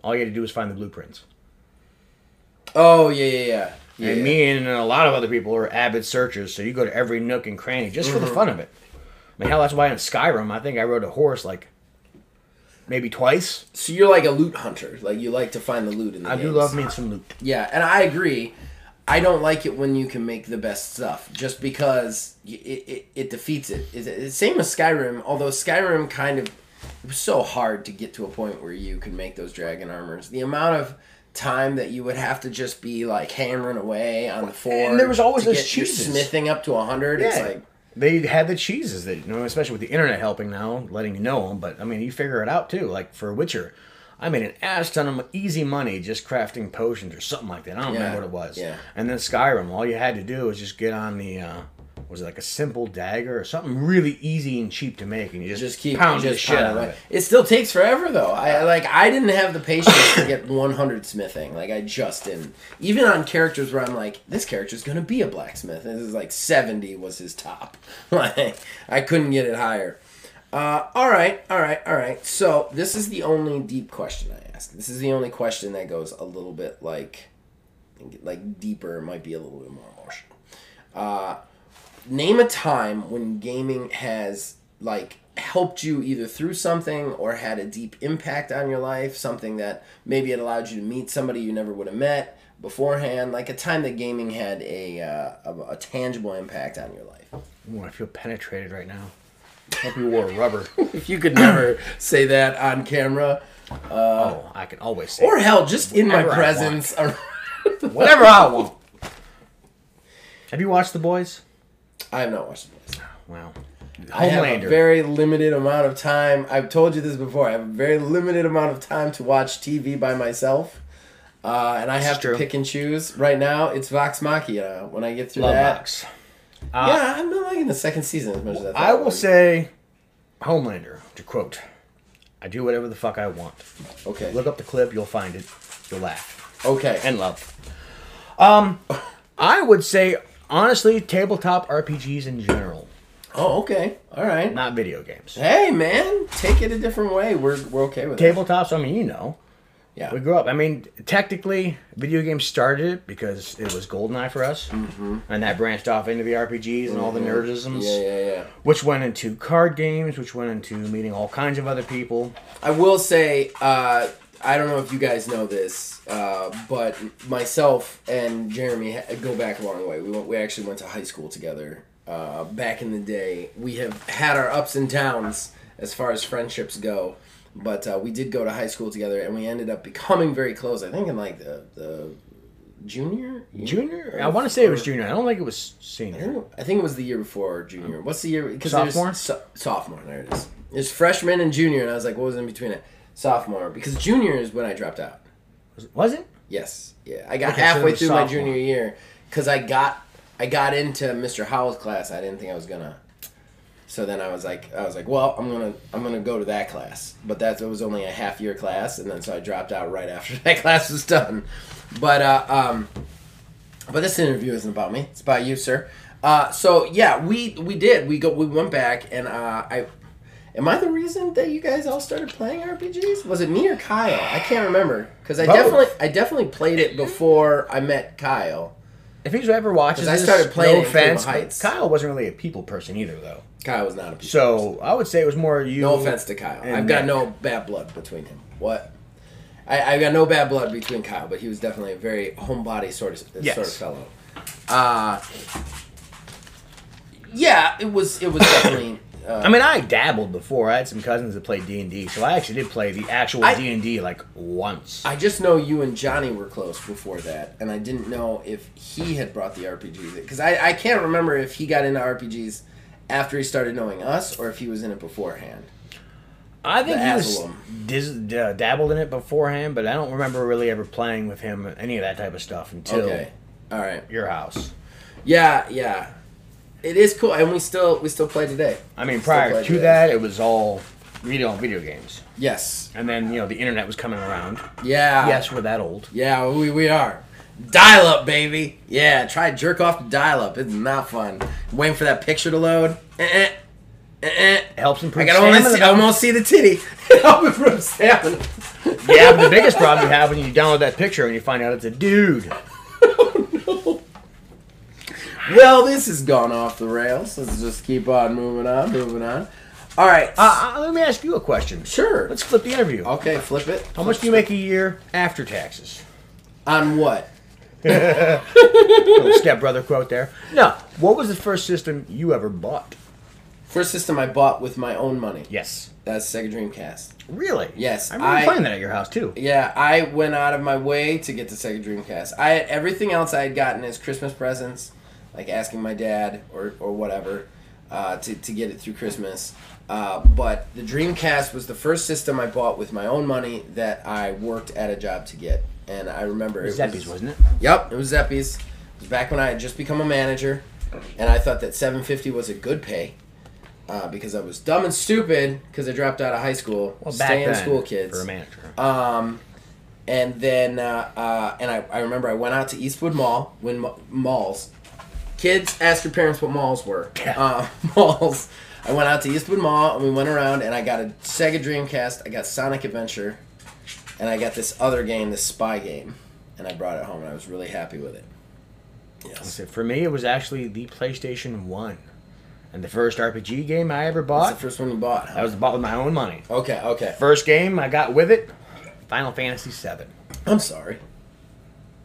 All you had to do was find the blueprints. Oh yeah, yeah, yeah. yeah And yeah. me and a lot of other people are avid searchers, so you go to every nook and cranny just for the Mm-hmm. fun of it. I mean, hell, that's why in Skyrim, I think I rode a horse like maybe twice. So you're like a loot hunter. Like you like to find the loot in the game. I do love me some loot. Yeah, and I agree. I don't like it when you can make the best stuff, just because it, it, it defeats it. It's it's same as Skyrim, although Skyrim kind of it was so hard to get to a point where you could make those dragon armors. The amount of time that you would have to just be like hammering away on the forge. And there was always those cheeses. smithing up to hundred. It's Yeah. like They had the cheeses that you know, especially with the internet helping now, letting you know them. But I mean, you figure it out too. Like for Witcher, I made an ass ton of easy money just crafting potions or something like that. I don't Yeah, remember what it was. yeah. And then Skyrim, all you had to do was just get on the uh, was it like a simple dagger or something really easy and cheap to make, and you just, just keep pound just the shit out of it. It still takes forever though. I like I didn't have the patience to get 100 smithing. Like I just didn't. Even on characters where I'm like, this character's gonna be a blacksmith. And this is like 70 was his top. (laughs) Like I couldn't get it higher. Uh, all right, all right, all right. So this is the only deep question I ask. This is the only question that goes a little bit like, like deeper. Might be a little bit more emotional. Uh, name a time when gaming has like helped you either through something or had a deep impact on your life something that maybe it allowed you to meet somebody you never would have met beforehand like a time that gaming had a uh, a, a tangible impact on your life Ooh, I feel penetrated right now. Hope you wore rubber. (laughs) if you could never say that on camera oh, I can always say or hell just in my Whatever I presence or- whatever I want. Have you watched The Boys? i have not watched the boys Wow. I have a very limited amount of time. I've told you this before. I have a very limited amount of time to watch TV by myself, uh, and I have to pick and choose. Right now, it's Vox Machina. When I get through Love that, box. yeah, I'm not liking the second season as much as I. thought I will say, Homelander, to quote, I do whatever the fuck I want. okay, Look up the clip, you'll find it. You'll laugh. okay, And love. Um, I would say, honestly, tabletop RPGs in general, oh, okay, all right. not video games. Hey, man, take it a different way. We're we're okay with it. Tabletops, I mean, you know. Yeah, We grew up. I mean, technically, video games started it because it was GoldenEye for us, mm-hmm. and that branched off into the RPGs and all the nerdisms, yeah, yeah, yeah. which went into card games, which went into meeting all kinds of other people. I will say, uh, I don't know if you guys know this, uh, but myself and Jeremy go back a long way. We went, we actually went to high school together uh, back in the day. We have had our ups and downs as far as friendships go, but uh, we did go to high school together, and we ended up becoming very close. I think in like the, the junior year? Junior? I want to say it was junior. I don't think it was I senior. think, I think it was the year before junior. What's the year? Because Sophomore? So, sophomore. There it is. It's freshman and junior, and I was like, what was in between it? Sophomore, because junior is when I dropped out. Was it? Yes. Yeah. I got Okay, halfway was through my junior year because I got I got into Mr. Howell's class. I didn't think I was gonna. So then I was like, I was like, well, I'm gonna I'm gonna go to that class, but that was only a half year class, and then so I dropped out right after (laughs) that class was done. But uh, um, but this interview isn't about me. It's about you, sir. Uh, so yeah, we we did. We go. We went back, and uh, I. Am I the reason that you guys all started playing RPGs? Was it me or Kyle? I can't remember because I Both. definitely I definitely played it before I met Kyle. If he's ever watches 'Cause I this, started playing no in offense, Heights. Kyle wasn't really a people person either, though. Kyle was not a people. So I would say it was more you. no offense to Kyle. and I've got Nick. no bad blood between him. What? I, I've got no bad blood between Kyle, but he was definitely a very homebody sort of Yes. sort of fellow. Uh yeah, it was it was definitely. Uh, I mean, I dabbled before. I had some cousins that played D and D, so I actually did play the actual D and D like once. I just know you and Johnny were close before that, and I didn't know if he had brought the RPGs because I, I can't remember if he got into RPGs after he started knowing us or if he was in it beforehand. I think the he was dis- uh, dabbled in it beforehand, but I don't remember really ever playing with him any of that type of stuff until Okay, all right, your house. yeah, yeah, it is cool, and we still we still play today. I mean, prior to today. that, it was all video video games, Yes, and then you know the internet was coming around. yeah, yes, we're that old. yeah, we we are. Dial up, baby. Yeah, try jerk off to dial up. It's not fun. Waiting for that picture to load. Eh-eh. Eh-eh. It helps I improve can only stamina, see, almost see the titty. (laughs) Help improve stamina. Yeah, but the biggest (laughs) problem you have when you download that picture and you find out it's a dude. Well, this has gone off the rails. Let's just keep on moving on, moving on. All right. Uh, uh, let me ask you a question. sure. Let's flip the interview. Okay, flip it. How much do you make a year after taxes? On what? Little stepbrother quote there. No. What was the first system you ever bought? First system I bought with my own money. Yes. That's Sega Dreamcast. Really? Yes, I remember I- playing that at your house too. Yeah, I went out of my way to get the Sega Dreamcast. I had everything else I had gotten as Christmas presents, like asking my dad or, or whatever uh, to, to get it through Christmas. Uh, but the Dreamcast was the first system I bought with my own money that I worked at a job to get. And I remember it Zeppies, was, wasn't it? Yep, it was Zeppies. It was back when I had just become a manager. and I thought that 750 was a good pay. Uh, because I was dumb and stupid because I dropped out of high school, Well, back staying then, school kids. for a manager. Um, and then uh, uh, and I, I remember I went out to Eastwood Mall when ma- malls. Kids, ask your parents what malls were. Uh, (laughs) malls. I went out to Eastwood Mall and we went around and I got a Sega Dreamcast. I got Sonic Adventure, and I got this other game, this spy game, and I brought it home and I was really happy with it. Yes. For me, it was actually the PlayStation One, and the first RPG game I ever bought. the first one you bought? I was bought with my own money. Okay, okay. First game I got with it, Final Fantasy VII. I'm sorry.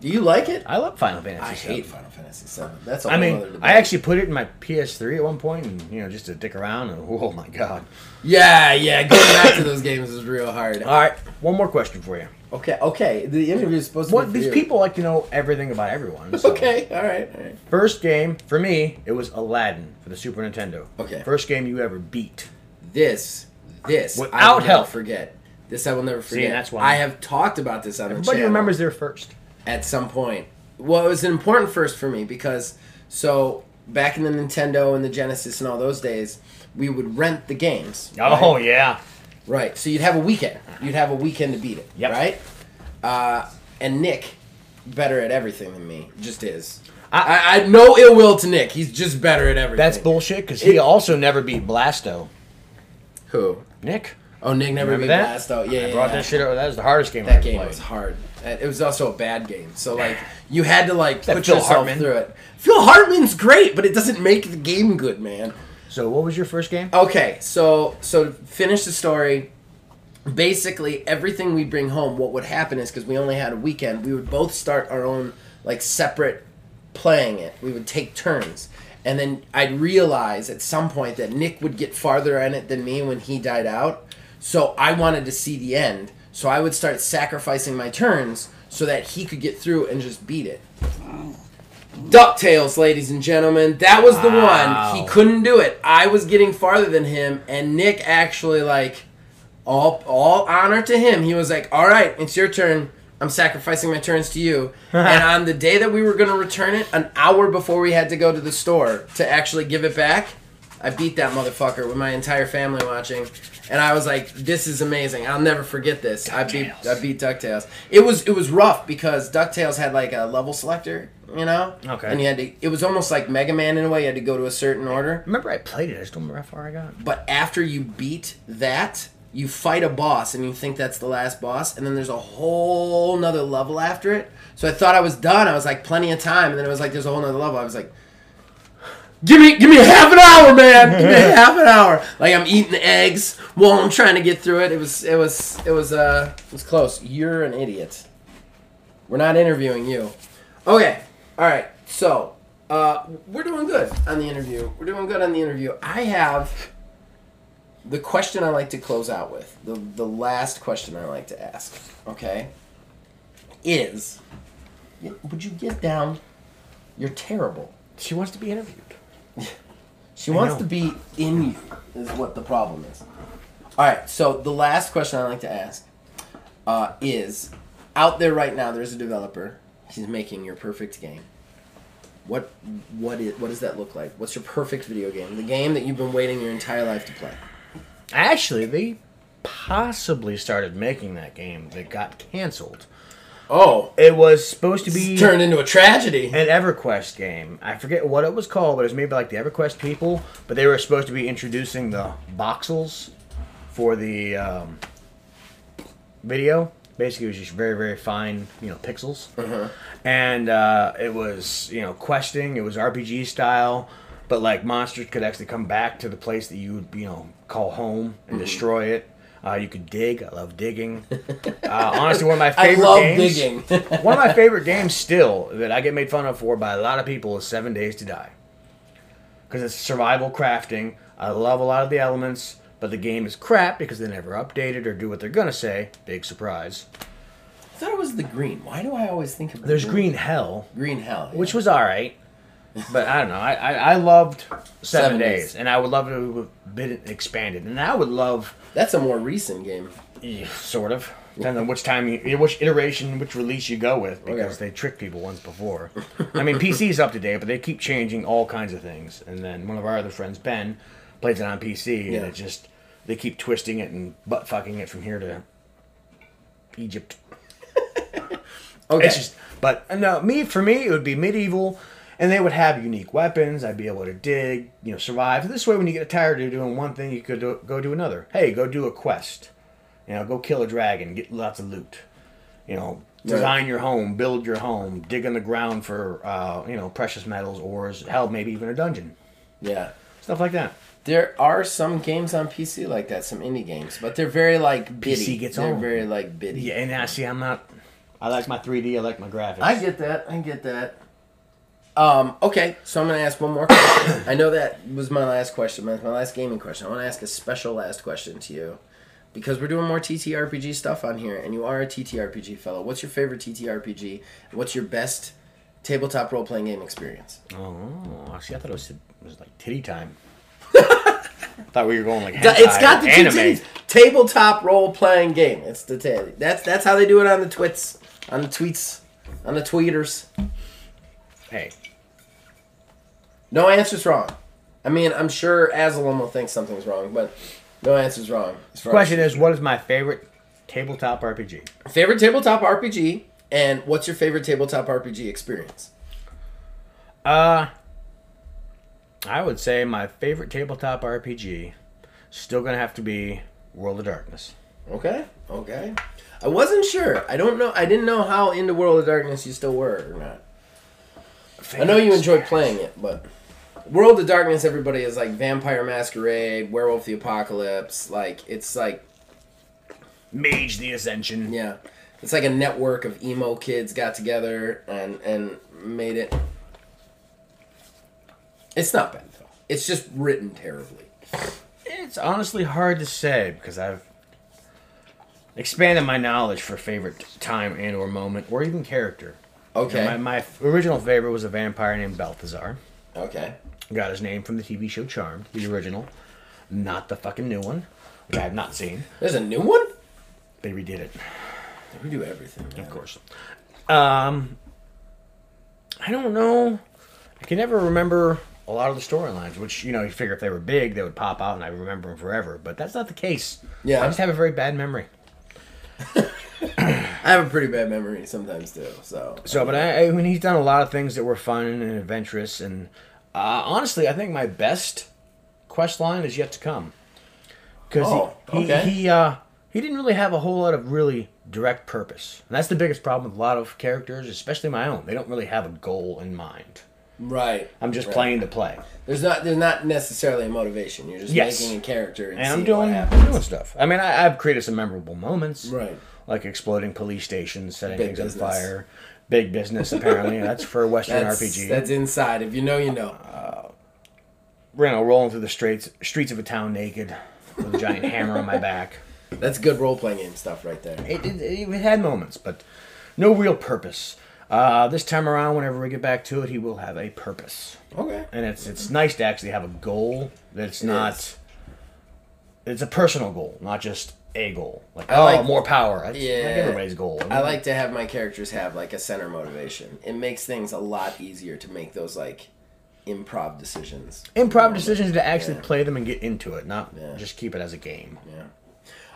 Do you like it? I love Final Fantasy. I VII. hate Final Fantasy VII. That's a I mean. I actually put it in my PS3 at one point, and you know, just to dick around. And (laughs) oh my god! Yeah, yeah. Going back to those games is real hard. (laughs) All right, one more question for you. Okay, okay. The interview is supposed to What be. these people like to know everything about everyone. so- Okay, all right, all right. First game for me, it was Aladdin for the Super Nintendo. Okay. First game you ever beat. This, this, I Without help. forget. This I will never forget. that's why- I have talked about this on the Everybody remembers their first. At some point. Well, it was an important first for me because so back in the Nintendo and the Genesis and all those days, we would rent the games. Oh right? yeah. Right. So you'd have a weekend. You'd have a weekend to beat it. Yep. Right. Uh, and Nick, better at everything than me, just is. I- I, I no ill will to Nick. He's just better at everything. That's bullshit because he It- also never beat Blasto. Who? Nick. Oh, Nick never Remember beat that? Blast out. Yeah, I yeah, brought yeah. that shit over. That was the hardest game I That ever game played. was hard. It was also a bad game. So like you had to like That put Phil yourself Hartman. through it. Phil Hartman's great, but it doesn't make the game good, man. So what was your first game? Okay, so so to finish the story, basically everything we bring home, what would happen is because we only had a weekend, we would both start our own like separate playing it. We would take turns. And then I'd realize at some point that Nick would get farther in it than me when he died out. So I wanted to see the end. So I would start sacrificing my turns so that he could get through and just beat it. DuckTales, ladies and gentlemen. That was the Wow. one. He couldn't do it. I was getting farther than him, and Nick actually like all all honor to him. He was like, "All right, it's your turn. I'm sacrificing my turns to you." (laughs) and on the day that we were going to return it, an hour before we had to go to the store to actually give it back, I beat that motherfucker with my entire family watching. And I was like, "This is amazing! I'll never forget this." I beat I beat Ducktales. It was it was rough because Ducktales had like a level selector, you know. Okay. And you had to. It was almost like Mega Man in a way. You had to go to a certain order. Remember I played it. I just don't remember how far I got. But after you beat that, you fight a boss and you think that's the last boss, and then there's a whole nother level after it. So I thought I was done. I was like, plenty of time, and then it was like, there's a whole nother level. I was like, give me, give me half an hour, man. Give me a (laughs) half an hour. Like I'm eating eggs while I'm trying to get through it. It was, it was, it was, uh, it was close. You're an idiot. We're not interviewing you. Okay. All right. So, uh, we're doing good on the interview. We're doing good on the interview. I have the question I like to close out with, the the last question I like to ask, okay, is would you get down? You're terrible. She wants to be interviewed. She wants to be in you, is what the problem is. All right, so the last question I like to ask uh, is out there right now, there's a developer. He's making your perfect game. What what is what does that look like? What's your perfect video game? The game that you've been waiting your entire life to play. Actually, they possibly started making that game that got canceled. Oh, It was supposed to be it's turned into a tragedy. an EverQuest game. I forget what it was called, but it was made by like the EverQuest people. But they were supposed to be introducing the voxels for the um, video. Basically, it was just very, very fine, you know, pixels. And uh, it was, you know, questing. It was RPG style, but like monsters could actually come back to the place that you would, you know, call home and destroy it. Uh, you could dig. I love digging. (laughs) Uh, honestly, one of my favorite I love games. digging. (laughs) One of my favorite games still that I get made fun of for by a lot of people is Seven Days to Die. Because it's survival crafting. I love a lot of the elements, but the game is crap because they never update it or do what they're gonna say. Big surprise. I thought it was the green. Why do I always think of the There's Green Hell, Green Hell, which was alright. But I don't know. I, I, I loved Seven, Seven days, Days. and I would love to have been expanded. And I would love, that's a more recent game. eh, sort of. Depends on which time you, which iteration, which release you go with, because Okay. they tricked people once before. I mean, PC is up to date, but they keep changing all kinds of things. And then one of our other friends, Ben, plays it on PC, and it just they keep twisting it and butt fucking it from here to Egypt. (laughs) Okay. It's just, but uh, no, me for me it would be medieval, and they would have unique weapons. I'd be able to dig, you know, survive. This way, when you get tired of doing one thing, you could do, go do another. Hey, go do a quest. You know, go kill a dragon, get lots of loot. You know, design your home, build your home, dig in the ground for uh, you know precious metals, ores, hell, maybe even a dungeon, yeah. stuff like that. There are some games on PC like that, some indie games, but they're very like bitty. PC gets they're on. very like bitty. Yeah, and I see, I'm not. I like my 3D. I like my graphics. I get that. I get that. Um, okay, so I'm gonna ask one more question. (coughs) I know that was my last question, my, my last gaming question. I want to ask a special last question to you because we're doing more TTRPG stuff on here, and you are a TTRPG fellow. What's your favorite TTRPG? What's your best tabletop role playing game experience? Oh, see, I thought it was, it was like titty time. (laughs) thought we were going like it's got the anime. titties. tabletop role playing game. It's the titty. that's that's how they do it on the twits, on the tweets, on the tweeters. Hey, No answer's wrong. I mean, I'm sure Aslan will think something's wrong, but no answer's wrong. the question is, what is my favorite tabletop RPG? favorite tabletop RPG, and what's your favorite tabletop RPG experience? Uh, I would say my favorite tabletop RPG still gonna have to be World of Darkness. Okay, okay. I wasn't sure. I don't know. I didn't know how into World of Darkness you still were or not. I know you enjoy playing it, but World of Darkness, everybody is like Vampire Masquerade, Werewolf the Apocalypse. Like it's like Mage the Ascension. yeah, it's like a network of emo kids got together and and made it. It's not bad though. It's just written terribly. It's honestly hard to say because I've expanded my knowledge for favorite time and or moment or even character. You know, Okay. my, my original favorite was a vampire named Balthazar. Okay. Got his name from the TV show Charmed, the original, not the fucking new one, which I have not seen. There's a new one. They redid it, We do everything. man. of course. Um, I don't know. I can never remember a lot of the storylines, which you know you figure if they were big, they would pop out and I remember them forever. But that's not the case. Yeah. I just have a very bad memory. (coughs) I have a pretty bad memory sometimes too. So. So, but I, I mean, he's done a lot of things that were fun and adventurous, and uh, honestly, I think my best quest line is yet to come. Because Oh, he, okay. he, he, uh, he didn't really have a whole lot of really direct purpose, and that's the biggest problem with a lot of characters, especially my own. They don't really have a goal in mind. Right. I'm just right. playing to play, There's not. There's not necessarily a motivation. You're just Yes. making a character and, and I'm doing I'm doing stuff. I mean, I, I've created some memorable moments, Right. like exploding police stations, setting Big things business. on fire. Big business, apparently. (laughs) that's for Western That's, RPG. that's inside. If you know, you know. you know, rolling through the streets streets of a town naked with a giant (laughs) hammer on my back. That's good role playing game stuff right there. It, it, it had moments, but no real purpose. Uh, this time around, whenever we get back to it, he will have a purpose, Okay. and it's it's nice to actually have a goal that's It not. is. It's a personal goal, not just a goal. Like I oh, like- more power. That's Yeah. like everybody's goal. I like to have my characters have like a center motivation. It makes things a lot easier to make those like improv decisions. improv decisions to actually Yeah. play them and get into it, not Yeah. just keep it as a game. Yeah.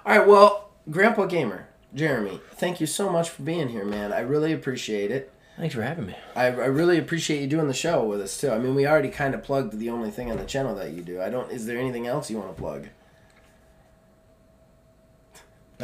All right. Well, Grandpa Gamer, Jeremy, thank you so much for being here, man. I really appreciate it. Thanks for having me. I, I really appreciate you doing the show with us too. I mean, we already kind of plugged the only thing on the channel that you do. I don't. Is there anything else you want to plug?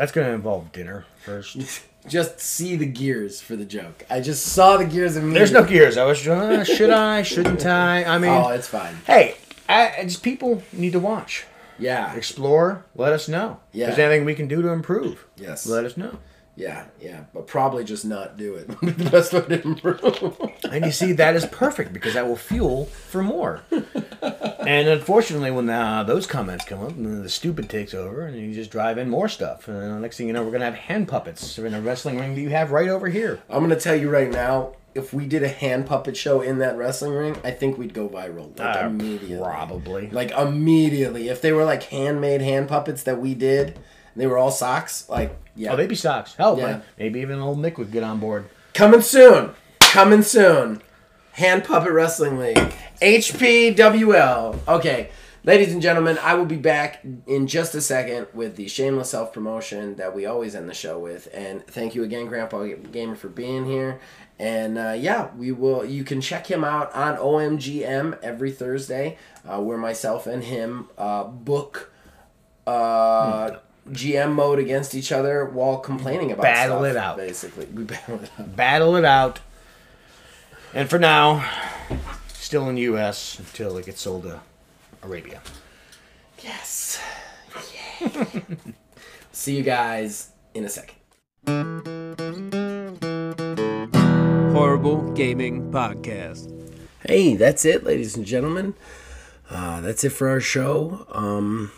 That's going to involve dinner first. (laughs) Just see the gears for the joke. I just saw the gears. There's no gears. I was uh, should I? Shouldn't I? I mean, Oh, it's fine. hey, I, I just people need to watch, Yeah. explore. Let us know. Yeah. If there's anything we can do to improve, Yes. let us know. Yeah. Yeah. But probably just not do it. (laughs) the best way to improve. And you see, that is perfect because that will fuel for more. and unfortunately, when uh, those comments come up, and the stupid takes over, and you just drive in more stuff. And the next thing you know, we're gonna have hand puppets in a wrestling ring that you have right over here. I'm gonna tell you right now. If we did a hand puppet show in that wrestling ring, I think we'd go viral like Uh, immediately. Probably. Like immediately. If they were like handmade hand puppets that we did, they were all socks. Like, yeah. Oh, they'd be socks. Hell, Yeah. man. Maybe even old Nick would get on board. Coming soon. Coming soon. Hand Puppet Wrestling League. HPWL. Okay. Ladies and gentlemen, I will be back in just a second with the shameless self promotion that we always end the show with. And thank you again, Grandpa Gamer, for being here. And uh, yeah, we will. You can check him out on OMGM every Thursday, uh, where myself and him uh, book uh, GM mode against each other while complaining about Battle stuff, it out. Basically, we battle it out. Battle it out. And for now, still in the U.S. until it gets sold to Arabia. Yes. Yeah. See you guys in a second. Horrible Gaming Podcast. Hey, that's it, ladies and gentlemen. Uh, that's it for our show. Um,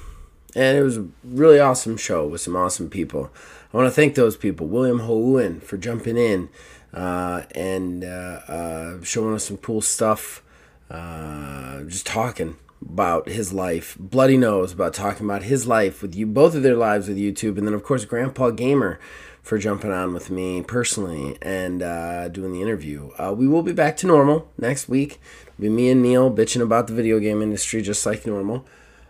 and it was a really awesome show with some awesome people. I want to thank those people, William Houen, for jumping in uh, and uh, uh, showing us some cool stuff. Uh, just talking about his life. Bloody Nose about talking about his life with you, both of their lives with YouTube, and then of course Grandpa Gamer for jumping on with me personally and uh, doing the interview. Uh, we will be back to normal next week. It'll be me and Neil bitching about the video game industry just like normal.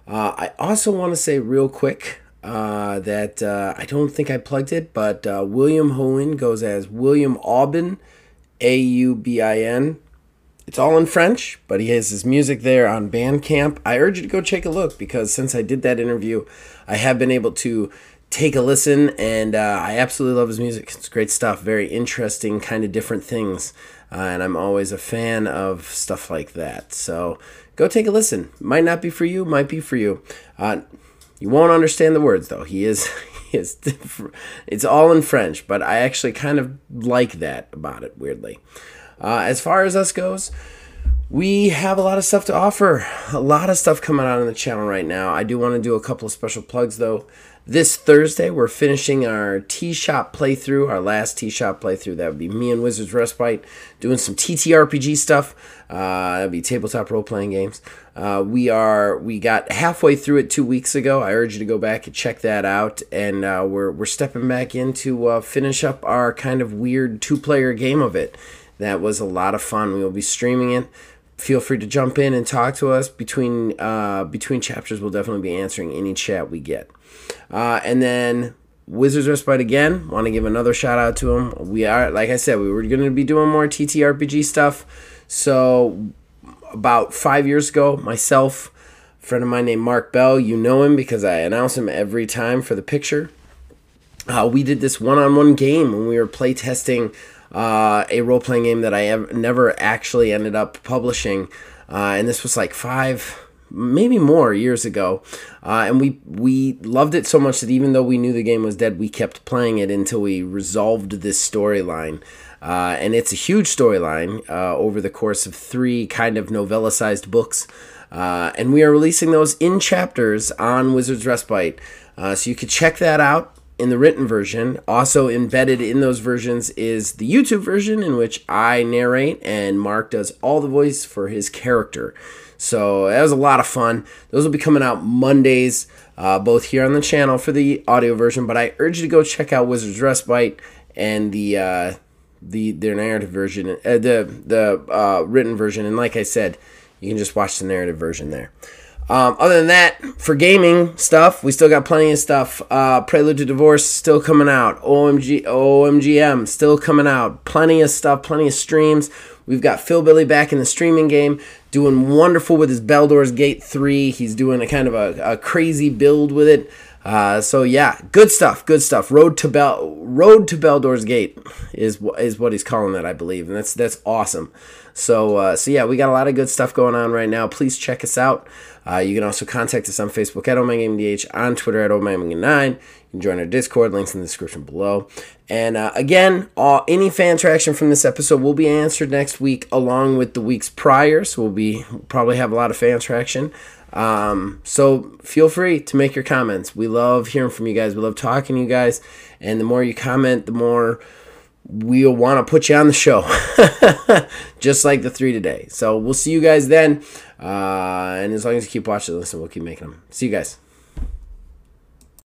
Uh, I also want to say real quick uh, that uh, I don't think I plugged it, but uh, William Hohen goes as William Aubin, A U B I N. It's all in French, but he has his music there on Bandcamp. I urge you to go take a look because since I did that interview, I have been able to take a listen and uh, I absolutely love his music. It's great stuff, very interesting, kind of different things. Uh, and I'm always a fan of stuff like that. So go take a listen. Might not be for you, might be for you. Uh, you won't understand the words though. He is, (laughs) he is. It's all in French, but I actually kind of like that about it. Weirdly, uh, as far as us goes, we have a lot of stuff to offer. A lot of stuff coming out on the channel right now. I do want to do a couple of special plugs though. This Thursday, we're finishing our T Shop playthrough, our last T Shop playthrough. That would be me and Wizards Respite doing some TTRPG stuff. Uh, that'd be tabletop role playing games. Uh, we are we got halfway through it two weeks ago. I urge you to go back and check that out. And uh, we're we're stepping back in to uh, finish up our kind of weird two player game of it. That was a lot of fun. We will be streaming it feel free to jump in and talk to us between uh, between chapters. We'll definitely be answering any chat we get. Uh, and then Wizards Respite again. Want to give another shout out to them. We are, like I said, we were going to be doing more TTRPG stuff. So about five years ago, myself, a friend of mine named Mark Bell, you know him because I announce him every time for the picture. Uh, we did this one-on-one game when we were playtesting uh, a role-playing game that I have never actually ended up publishing, uh, and this was like five, maybe more years ago. Uh, and we we loved it so much that even though we knew the game was dead, we kept playing it until we resolved this storyline. Uh, and it's a huge storyline uh, over the course of three kind of novella-sized books. Uh, and we are releasing those in chapters on Wizards Respite. Uh, so you could check that out in the written version. Also embedded in those versions is the YouTube version in which I narrate and Mark does all the voice for his character. So that was a lot of fun. Those will be coming out Mondays, uh, both here on the channel for the audio version. But I urge you to go check out Wizards Respite and the uh, the their narrative version, uh, the the uh, written version. And like I said, you can just watch the narrative version there. Um, other than that, for gaming stuff, we still got plenty of stuff. Uh, Prelude to Divorce still coming out. OMG, OMGM still coming out. Plenty of stuff, plenty of streams. We've got Phil Billy back in the streaming game, doing wonderful with his Baldur's Gate 3. He's doing a kind of a, a crazy build with it. Uh, so yeah, good stuff, good stuff. Road to Bel Road to Baldur's Gate is is what he's calling that, I believe, and that's that's awesome. So uh, so yeah, we got a lot of good stuff going on right now. Please check us out. Uh, you can also contact us on Facebook at OmegaMDH, on Twitter at Omega9. You can join our Discord, links in the description below. And uh, again, all, any fan traction from this episode will be answered next week along with the weeks prior. So we'll be probably have a lot of fan traction. Um, so feel free to make your comments. We love hearing from you guys. We love talking to you guys. And the more you comment, the more we'll want to put you on the show. (laughs) Just like the three today. So we'll see you guys then. Uh, and as long as you keep watching, listen, we'll keep making them. See you guys.